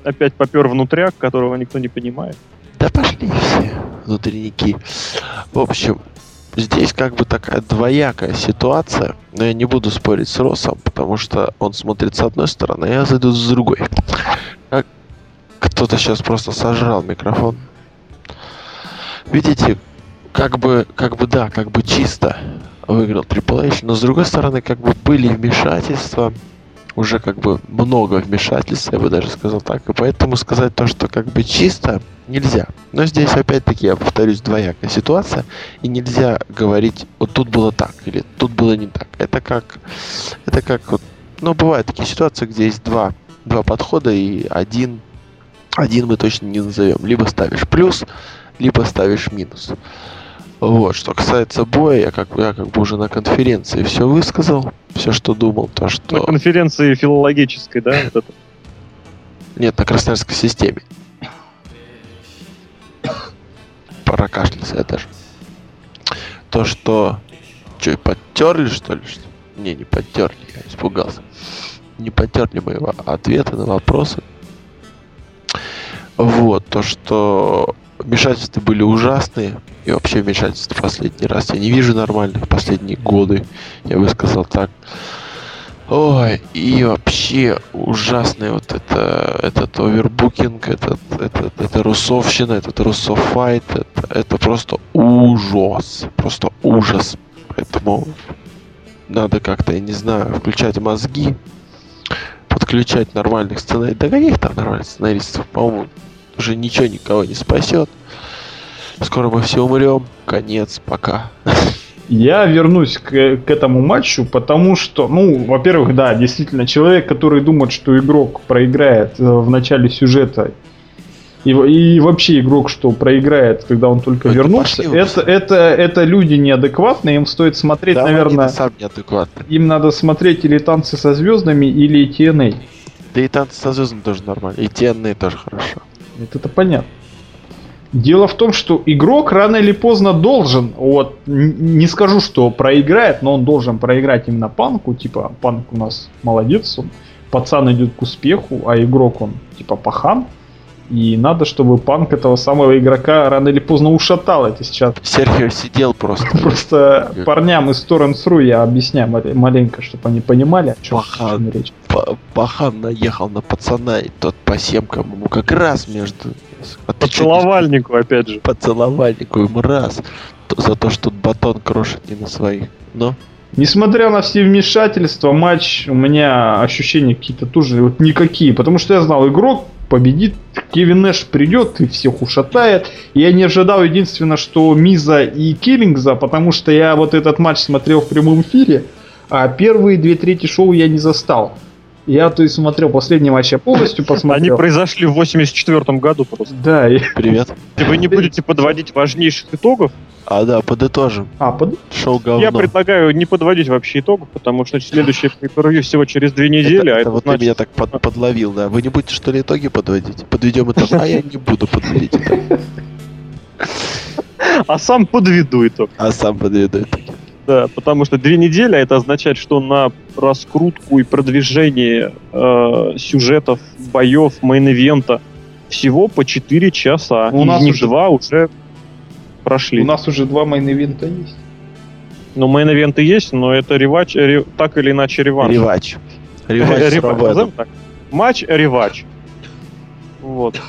Опять попер внутряк, которого никто не понимает. Да пошли все внутренники. В общем, здесь как бы такая двоякая ситуация, но я не буду спорить с Росом, потому что он смотрит с одной стороны, а я зайду с другой. Как кто-то сейчас просто сожрал микрофон. Видите, как бы, как бы да, как бы чисто выиграл Triple H, но с другой стороны, как бы были вмешательства, уже как бы много вмешательств, я бы даже сказал так, и поэтому сказать то, что как бы чисто, нельзя. Но здесь опять-таки, я повторюсь, двоякая ситуация, и нельзя говорить, вот тут было так, или тут было не так. Это как, это как вот, ну, бывают такие ситуации, где есть два, два подхода, и один, один мы точно не назовем. Либо ставишь плюс, либо ставишь минус. Вот, что касается боя, я как, я как бы уже на конференции все высказал, все, что думал, то, На что... конференции филологической, да? Вот это. Нет, на Красноярской системе. Прокашлялся я даже. То, что... Че, подтерли, что ли? что? Не, не подтерли, я испугался. Не подтерли моего ответа на вопросы. Вот, то, что вмешательства были ужасные. И вообще вмешательства последний раз я не вижу нормальных последние годы. Я бы сказал так. Ой, и вообще ужасный вот это, этот овербукинг, этот, этот, это русовщина, этот русофайт, это, это просто ужас, просто ужас. Поэтому надо как-то, я не знаю, включать мозги, подключать нормальных сценаристов. Да каких там нормальных сценаристов, по-моему, уже ничего никого не спасет. Скоро мы все умрем. Конец, пока. Я вернусь к, к этому матчу, потому что, ну, во-первых, да, действительно, человек, который думает, что игрок проиграет э, в начале сюжета, и, и вообще игрок, что проиграет, когда он только да вернулся, пошли это, это, это люди неадекватные, им стоит смотреть, Давай, наверное, сам неадекватный. им надо смотреть или танцы со звездами, или TNA. Да и танцы со звездами тоже нормально. И TNA тоже хорошо. Это, это понятно. Дело в том, что игрок рано или поздно должен, вот, не скажу, что проиграет, но он должен проиграть именно панку, типа, панк у нас молодец, он, пацан идет к успеху, а игрок он, типа, пахан, и надо, чтобы панк этого самого игрока рано или поздно ушатал, это сейчас Серхио сидел просто. просто парням из Torrents.ru я объясняю мал- маленько, чтобы они понимали, о чем, Пахан. речь. Пахан наехал на пацана, и тот по семкам ему как раз между... А Поцеловальнику, опять же. Поцеловальнику ему раз. За то, что батон крошит не на своих. Но Несмотря на все вмешательства, матч у меня ощущения какие-то тоже вот никакие. Потому что я знал, игрок победит, Кевин Нэш придет и всех ушатает. Я не ожидал единственное, что Миза и Киллингза, потому что я вот этот матч смотрел в прямом эфире, а первые две трети шоу я не застал. Я, то есть, смотрел последний матч, я полностью Они посмотрел. произошли в 84 году просто. Да, и- привет. Вы не будете подводить важнейших итогов, А да, подытожим. А, под... Шоу говно. Я предлагаю не подводить вообще итогов, потому что следующее pay всего через две недели, это, а это это вот значит... ты меня так под- подловил, да. Вы не будете что ли итоги подводить? Подведем итог. А я не буду подводить итог. А сам подведу итог. А сам подведу итоги. Да, потому что две недели, а это означает, что на раскрутку и продвижение э, сюжетов, боев, main event а всего по 4 часа. У Из нас них уже- два уже прошли. У нас уже два main event а есть. Ну, main event ы есть, но это ревач, ре- так или иначе реванш. Ревач. Ревач Ревач. Матч ревач. Вот.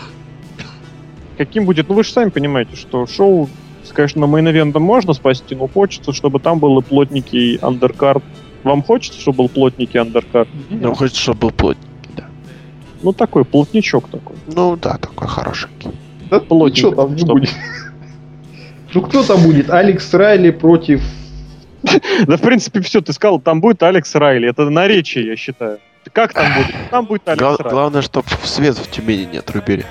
Каким будет? Ну вы же сами понимаете, что шоу, конечно, мейн-ивентом можно спасти, но хочется, чтобы там был и плотненький андеркард. Вам хочется, чтобы был плотненький андеркард? Ну, хочется, чтобы был плотненький, да. Ну такой, плотничок такой. Ну, да, такой хорошенький. Да Плотненько, что там не будет? Ну кто там будет? Алекс Райли против... Да, в принципе, все, ты сказал, там будет Алекс Райли. Это наречие, я считаю. Как там будет? Там будет Алекс Гла- Райли. главное, чтобы свет в Тюмени не отрубили.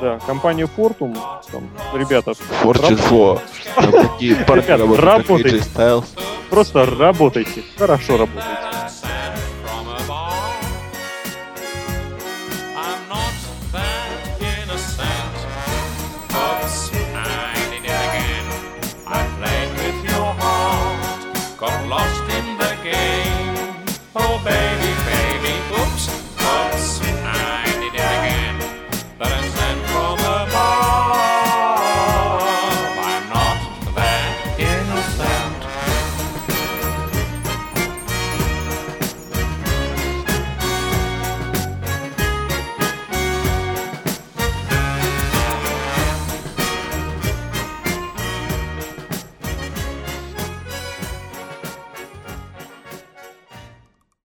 Да, компания Fortum, там, ребята, Fortune 4. Там такие парни Ребят, работают, как работайте. Просто работайте. Хорошо работайте.